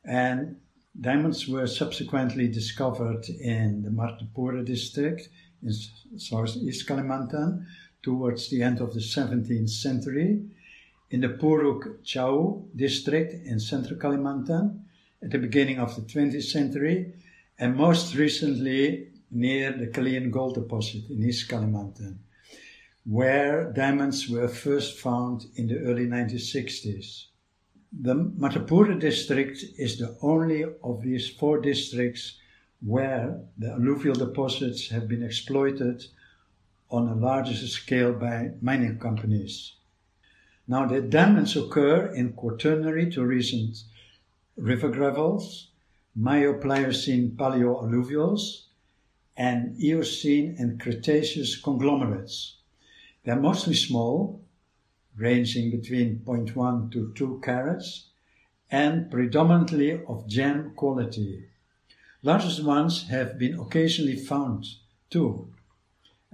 and diamonds were subsequently discovered in the Martapura district in southeast Kalimantan towards the end of the 17th century, in the Puruk Cahu district in central Kalimantan at the beginning of the 20th century, and most recently near the Kelian gold deposit in East Kalimantan, where diamonds were first found in the early 1960s. The Martapura district is the only of these four districts where the alluvial deposits have been exploited on a larger scale by mining companies. Now, the diamonds occur in quaternary to recent river gravels, Mio-Pliocene paleoalluvials, and Eocene and Cretaceous conglomerates. They're mostly small, ranging between 0.1 to 2 carats, and predominantly of gem quality. Largest ones have been occasionally found too.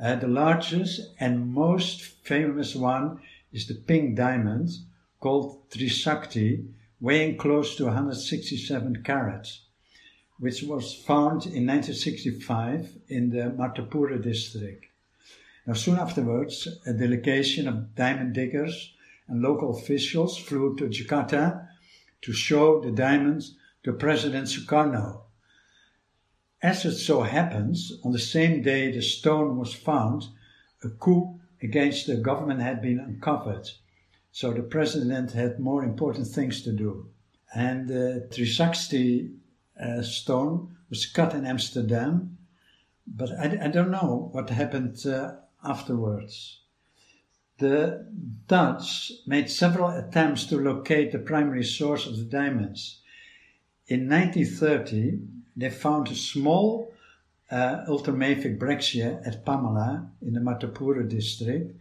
Uh, the largest and most famous one is the pink diamond called Trisakti, weighing close to 167 carats, which was found in 1965 in the Martapura district. Now, soon afterwards, a delegation of diamond diggers and local officials flew to Jakarta to show the diamonds to President Sukarno as it so happens, on the same day the stone was found, a coup against the government had been uncovered. So the president had more important things to do. And the Trisakti uh, stone was cut in Amsterdam, but I, I don't know what happened uh, afterwards. The Dutch made several attempts to locate the primary source of the diamonds. In 1930, they found a small uh, ultramafic breccia at Pamali in the Martapura district,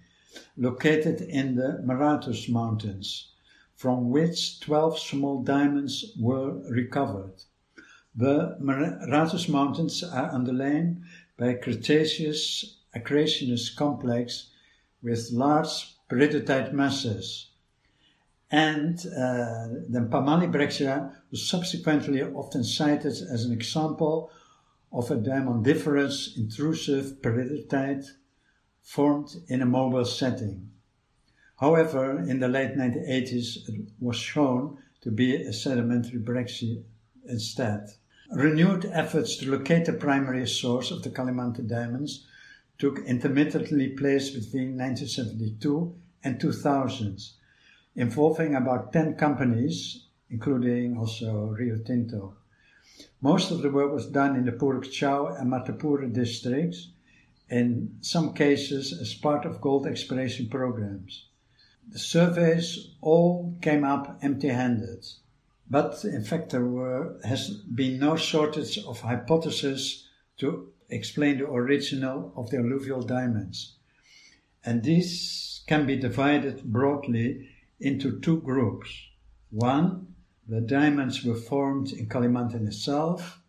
located in the Meratus Mountains, from which 12 small diamonds were recovered. The Meratus Mountains are underlain by a complex with large peridotite masses and uh, the Pamali breccia was subsequently often cited as an example of a diamondiferous intrusive peridotite formed in a mobile setting. However, in the late 1980s, it was shown to be a sedimentary breccia instead. Renewed efforts to locate the primary source of the Kalimantan diamonds took intermittently place between 1972 and 2000 involving about 10 companies, including also Rio Tinto. Most of the work was done in the Puruk Cahu and Martapura districts, in some cases as part of gold exploration programs. The surveys all came up empty handed, but in fact there were, has been no shortage of hypotheses to explain the original of the alluvial diamonds. And these can be divided broadly into two groups. One, the diamonds were formed in Kalimantan itself,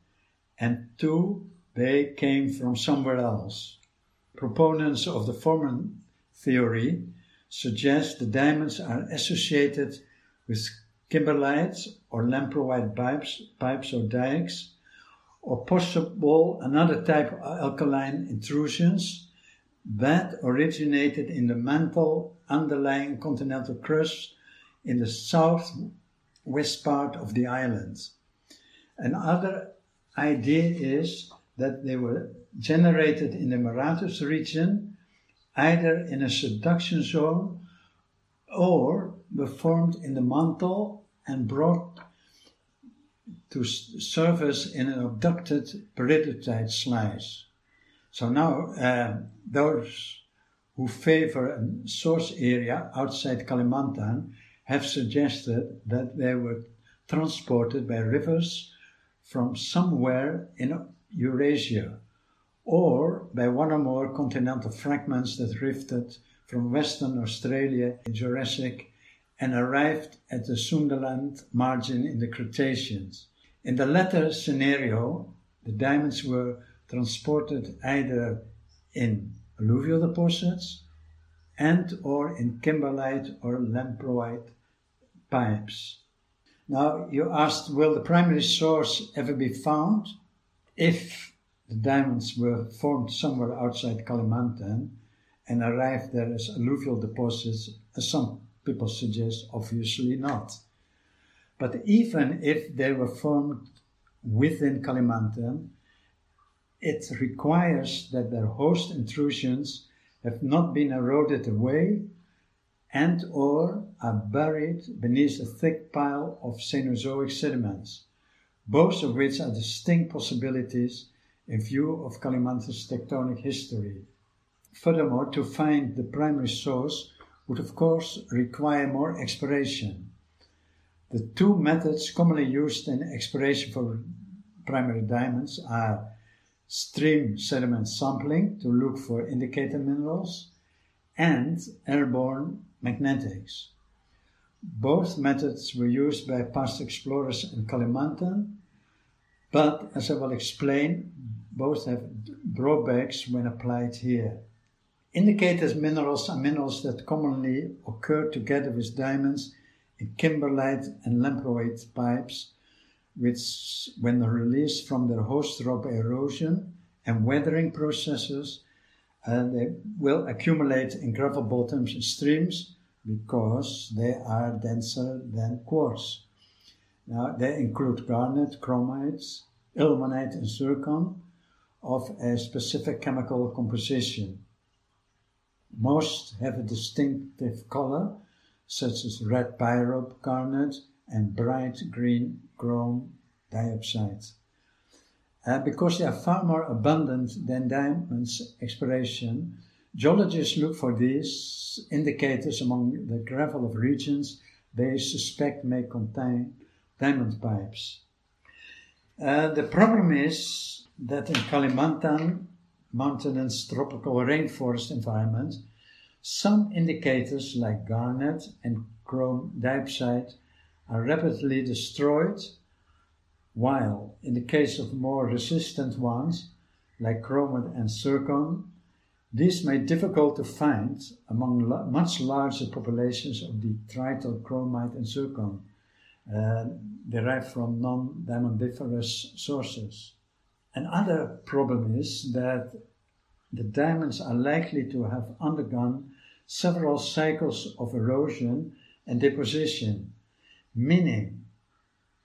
and two, they came from somewhere else. Proponents of the former theory suggest the diamonds are associated with kimberlites or lamproite pipes, pipes or dikes, or possible another type of alkaline intrusions that originated in the mantle underlying continental crust in the southwest part of the island. Another idea is that they were generated in the Meratus region either in a subduction zone or were formed in the mantle and brought to surface in an obducted peridotite slice. So now uh, those who favor a source area outside Kalimantan have suggested that they were transported by rivers from somewhere in Eurasia or by one or more continental fragments that drifted from Western Australia in Jurassic and arrived at the Sundaland margin in the Cretaceous. In the latter scenario, the diamonds were transported either in alluvial deposits and or in kimberlite or lamproite pipes. Now, you asked, will the primary source ever be found? If the diamonds were formed somewhere outside Kalimantan and arrived there as alluvial deposits, as some people suggest, obviously not. But even if they were formed within Kalimantan, it requires that their host intrusions have not been eroded away and or are buried beneath a thick pile of Cenozoic sediments, both of which are distinct possibilities in view of Kalimantan's tectonic history. Furthermore, to find the primary source would of course require more exploration. The two methods commonly used in exploration for primary diamonds are stream sediment sampling to look for indicator minerals and airborne magnetics. Both methods were used by past explorers in Kalimantan, but as I will explain, both have drawbacks when applied here. Indicator minerals are minerals that commonly occur together with diamonds kimberlite and lamproite pipes, which, when released from their host rock erosion and weathering processes, uh, they will accumulate in gravel bottoms and streams because they are denser than quartz. Now, they include garnet, chromites, ilmenite, and zircon of a specific chemical composition. Most have a distinctive color, such as red pyrope garnet and bright green chrome diopside. Uh, because they are far more abundant than diamonds exploration, geologists look for these indicators among the gravel of regions they suspect may contain diamond pipes. Uh, the problem is that in Kalimantan, mountainous tropical rainforest environment, some indicators like garnet and chrome diopside are rapidly destroyed while in the case of more resistant ones, like chromite and zircon, these may be difficult to find among la much larger populations of the detrital chromite and zircon, uh, derived from non-diamondiferous sources. Another problem is that the diamonds are likely to have undergone several cycles of erosion and deposition, meaning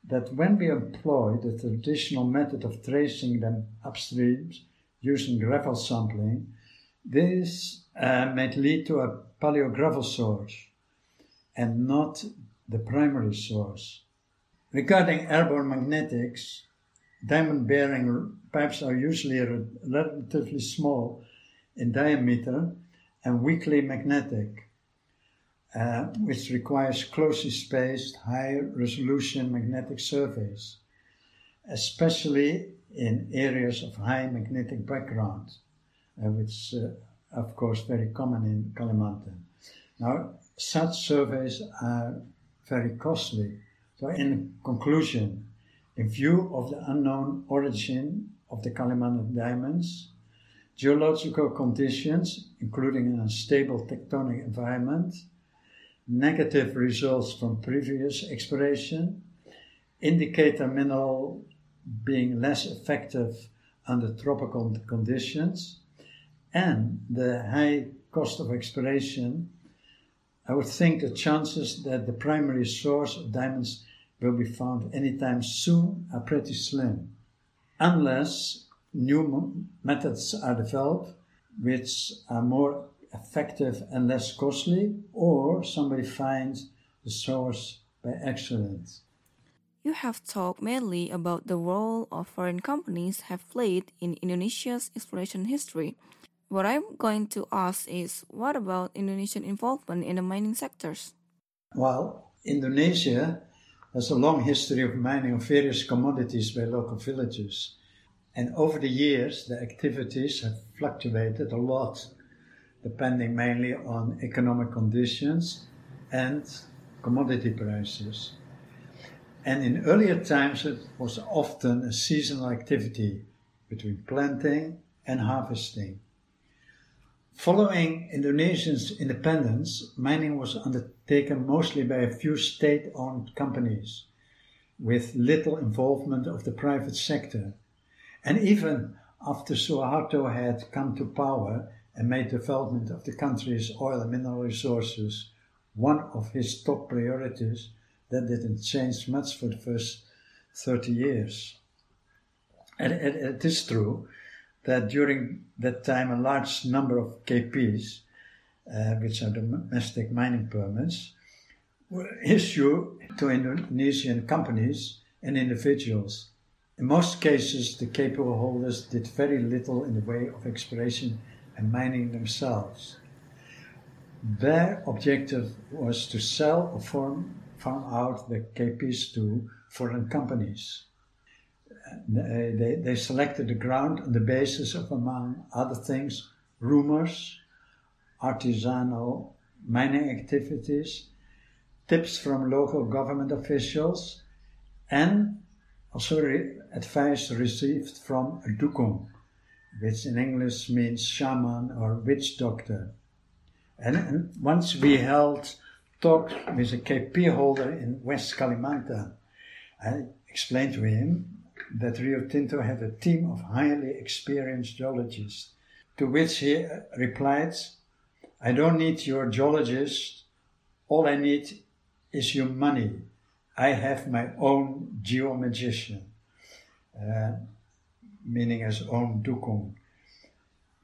that when we employ the traditional method of tracing them upstream using gravel sampling, this uh, might lead to a paleogravel source and not the primary source. Regarding airborne magnetics, diamond bearing pipes are usually relatively small in diameter and weakly magnetic uh, which requires closely spaced, high resolution magnetic surveys, especially in areas of high magnetic background, uh, which uh, of course very common in Kalimantan. Now, such surveys are very costly. So, in conclusion, in view of the unknown origin of the Kalimantan diamonds, geological conditions, including an unstable tectonic environment, negative results from previous exploration, indicate indicator mineral being less effective under tropical conditions, and the high cost of exploration, I would think the chances that the primary source of diamonds will be found anytime soon are pretty slim, unless new methods are developed which are more effective and less costly, or somebody finds the source by accident. You have talked mainly about the role of foreign companies have played in Indonesia's exploration history. What I'm going to ask is what about Indonesian involvement in the mining sectors? Well, Indonesia has a long history of mining of various commodities by local villagers. And over the years, the activities have fluctuated a lot, depending mainly on economic conditions and commodity prices. And in earlier times, it was often a seasonal activity between planting and harvesting. Following Indonesia's independence, mining was undertaken mostly by a few state owned companies with little involvement of the private sector. And even after Suharto had come to power and made development of the country's oil and mineral resources one of his top priorities, that didn't change much for the first 30 years. And it, is true that during that time a large number of KPs, uh, which are domestic mining permits, were issued to Indonesian companies and individuals. In most cases, the KP holders did very little in the way of exploration and mining themselves. Their objective was to sell or form farm out the KPs to foreign companies. Uh, they, they, they selected the ground on the basis of, among other things, rumors, artisanal mining activities, tips from local government officials, and oh, also re- advice received from a dukun, which in English means shaman or witch doctor. And, and once we held talked with a KP holder in West Kalimantan. I explained to him that Rio Tinto had a team of highly experienced geologists, to which he uh, replied, I don't need your geologists, all I need is your money. I have my own geomagician, uh, meaning his own dukun.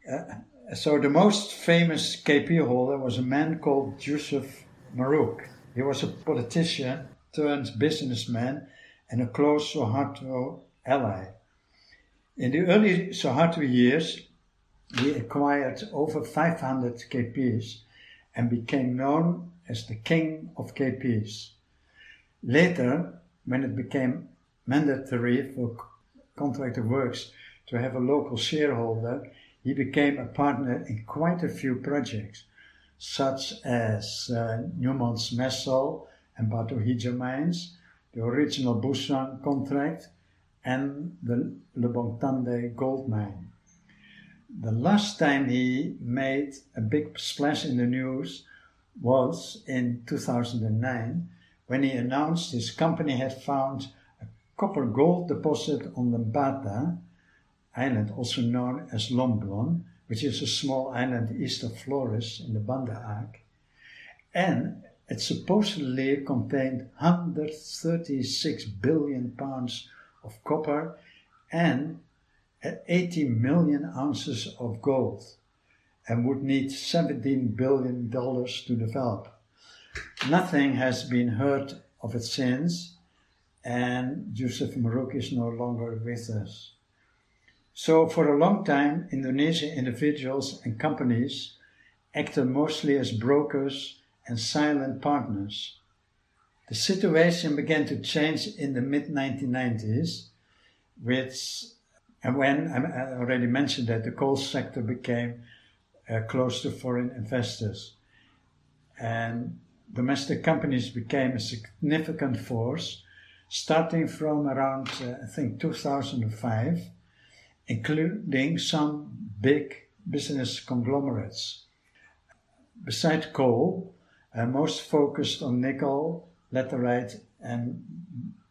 Uh, so the most famous KP holder was a man called Jusuf Merukh. He was a politician turned businessman and a close Suharto ally. In the early Suharto years, he acquired over 500 KPs and became known as the king of KPs. Later, when it became mandatory for contractor works to have a local shareholder, he became a partner in quite a few projects such as uh, Newmont's Mesel and Batu Hijau mines, the original Busang contract, and the Lebong Tandai gold mine. The last time he made a big splash in the news was in 2009 when he announced his company had found copper gold deposit on Lembata island, also known as Lomblen, which is a small island east of Flores in the Banda Arc. And it supposedly contained 136 billion pounds of copper and 80 million ounces of gold and would need 17 billion dollars to develop. Nothing has been heard of it since, and Jusuf Merukh is no longer with us. So, for a long time, Indonesian individuals and companies acted mostly as brokers and silent partners. The situation began to change in the mid 1990s, which, when I already mentioned that the coal sector became uh, close to foreign investors, and domestic companies became a significant force, starting from around uh, I think 2005 including some big business conglomerates. Besides coal, uh, most focused on nickel, laterite, and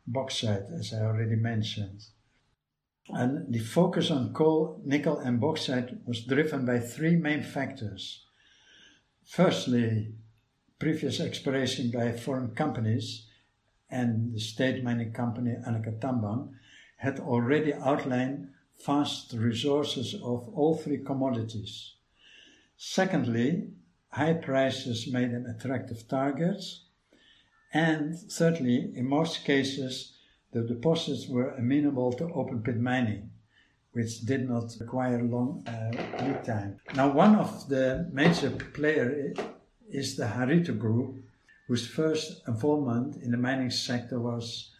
bauxite, as I already mentioned. And the focus on coal, nickel, and bauxite was driven by three main factors. Firstly, previous exploration by foreign companies and the state mining company Aneka Tambang had already outlined vast resources of all three commodities. Secondly, high prices made them attractive targets. And thirdly, in most cases, the deposits were amenable to open pit mining, which did not require long uh, lead time. Now, one of the major players is the Harita Group, whose first involvement in the mining sector was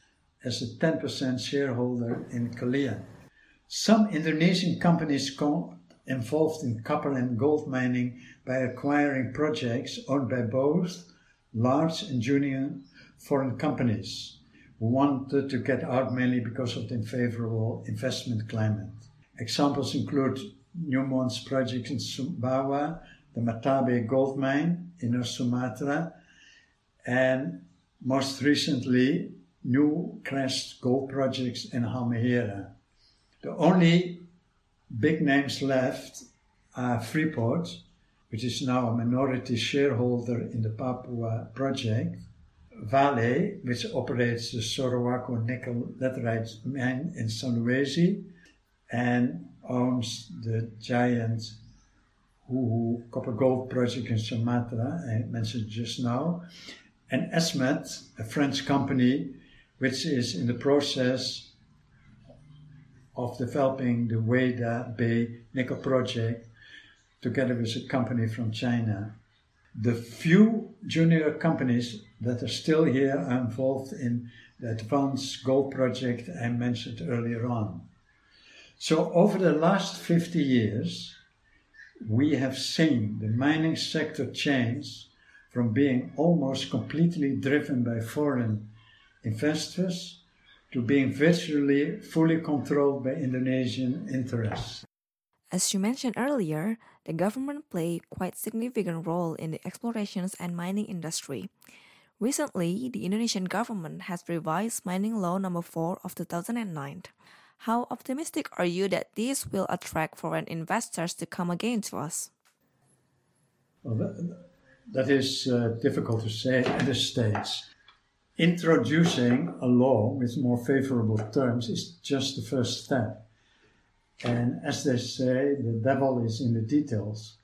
as a 10% shareholder in Kelian. Some Indonesian companies got involved in copper and gold mining by acquiring projects owned by both large and junior foreign companies who wanted to get out mainly because of the unfavorable investment climate. Examples include Newmont's project in Sumbawa, the Martabe gold mine in Sumatra, and most recently, Newcrest gold projects in Halmahera. The only big names left are Freeport, which is now a minority shareholder in the Papua project, Vale, which operates the Sorowako nickel laterite mine in Sulawesi and owns the giant Hu'u copper gold project in Sumatra, I mentioned just now, and Eramet, a French company which is in the process of developing the Weda Bay nickel project together with a company from China. The few junior companies that are still here are involved in the advanced gold project I mentioned earlier on. So, over the last 50 years, we have seen the mining sector change from being almost completely driven by foreign investors to being virtually fully controlled by Indonesian interests. As you mentioned earlier, the government played quite significant role in the explorations and mining industry. Recently, the Indonesian government has revised Mining Law Number 4 of 2009. How optimistic are you that this will attract foreign investors to come again to us? Well, that, that is uh, difficult to say at this stage. Introducing a law with more favorable terms is just the first step. And as they say, the devil is in the details.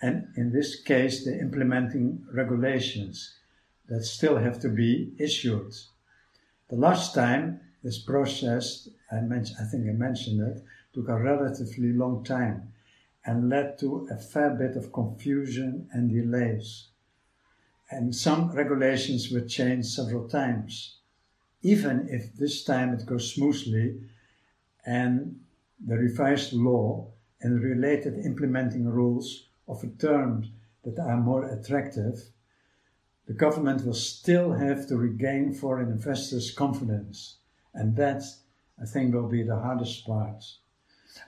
And in this case, the implementing regulations that still have to be issued. The last time this process, I, I think I mentioned it, took a relatively long time and led to a fair bit of confusion and delays. And some regulations were changed several times. Even if this time it goes smoothly and the revised law and related implementing rules offer terms that are more attractive, the government will still have to regain foreign investors' confidence. And that, I think, will be the hardest part.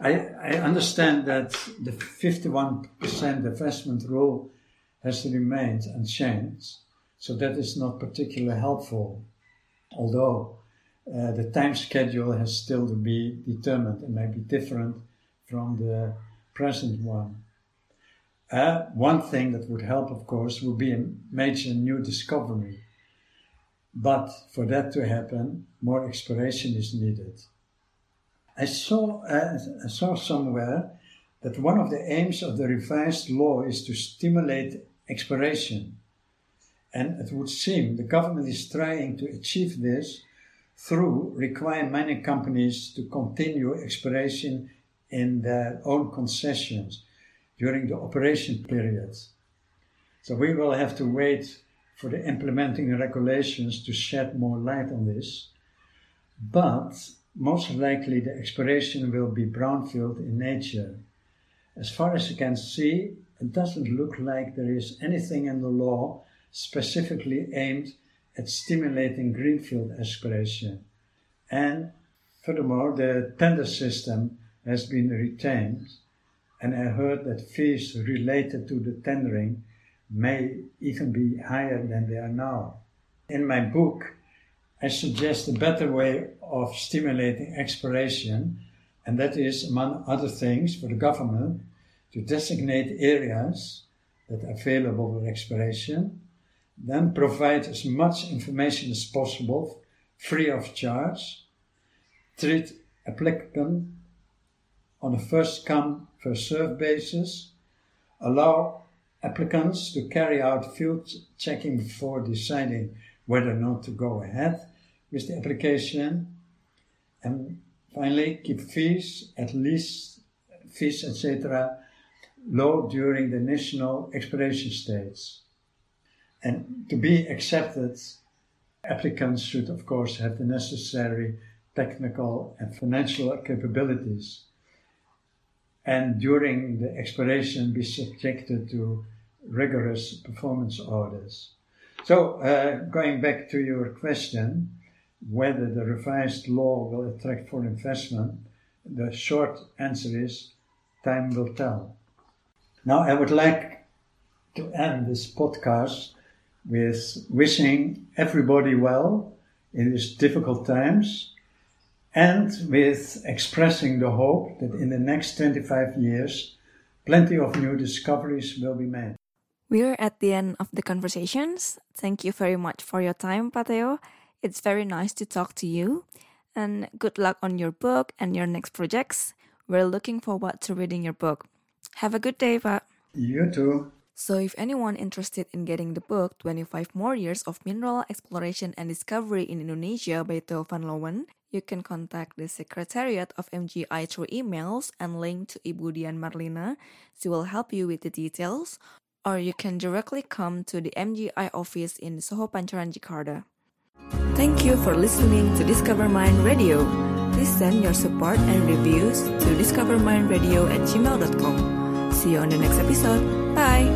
I, I understand that the 51% investment rule has remained unchanged, so that is not particularly helpful. Although uh, the time schedule has still to be determined and may be different from the present one. Uh, one thing that would help, of course, would be a major new discovery. But for that to happen, more exploration is needed. I saw, uh, I saw somewhere that one of the aims of the revised law is to stimulate exploration. And it would seem the government is trying to achieve this through requiring mining companies to continue exploration in their own concessions during the operation periods. So we will have to wait for the implementing regulations to shed more light on this. But most likely the exploration will be brownfield in nature. As far as you can see, it doesn't look like there is anything in the law specifically aimed at stimulating greenfield exploration. And furthermore, the tender system has been retained and I heard that fees related to the tendering may even be higher than they are now. In my book, I suggest a better way of stimulating exploration, and that is, among other things, for the government to designate areas that are available for exploration, then provide as much information as possible free of charge, treat applicant on a first come, first served basis, allow applicants to carry out field checking before deciding whether or not to go ahead with the application, and finally keep fees, at least fees, etc., low during the national exploration stage. And to be accepted, applicants should, of course, have the necessary technical and financial capabilities. And during the exploration, be subjected to rigorous performance orders. So, uh, going back to your question, whether the revised law will attract foreign investment, the short answer is time will tell. Now, I would like to end this podcast with wishing everybody well in these difficult times and with expressing the hope that in the next 25 years, plenty of new discoveries will be made. We're at the end of the conversations. Thank you very much for your time, Pak Theo. It's very nice to talk to you. And good luck on your book and your next projects. We're looking forward to reading your book. Have a good day, Pak. You too. So, if anyone interested in getting the book 25 More Years of Mineral Exploration and Discovery in Indonesia by Theo van Leeuwen, you can contact the Secretariat of MGI through emails and link to Ibu Dian Marlina. She will help you with the details, or you can directly come to the MGI office in Soho Pancoran, Jakarta. Thank you for listening to DiscoverMine Radio. Please send your support and reviews to discovermineradio at gmail.com. See you on the next episode. Bye!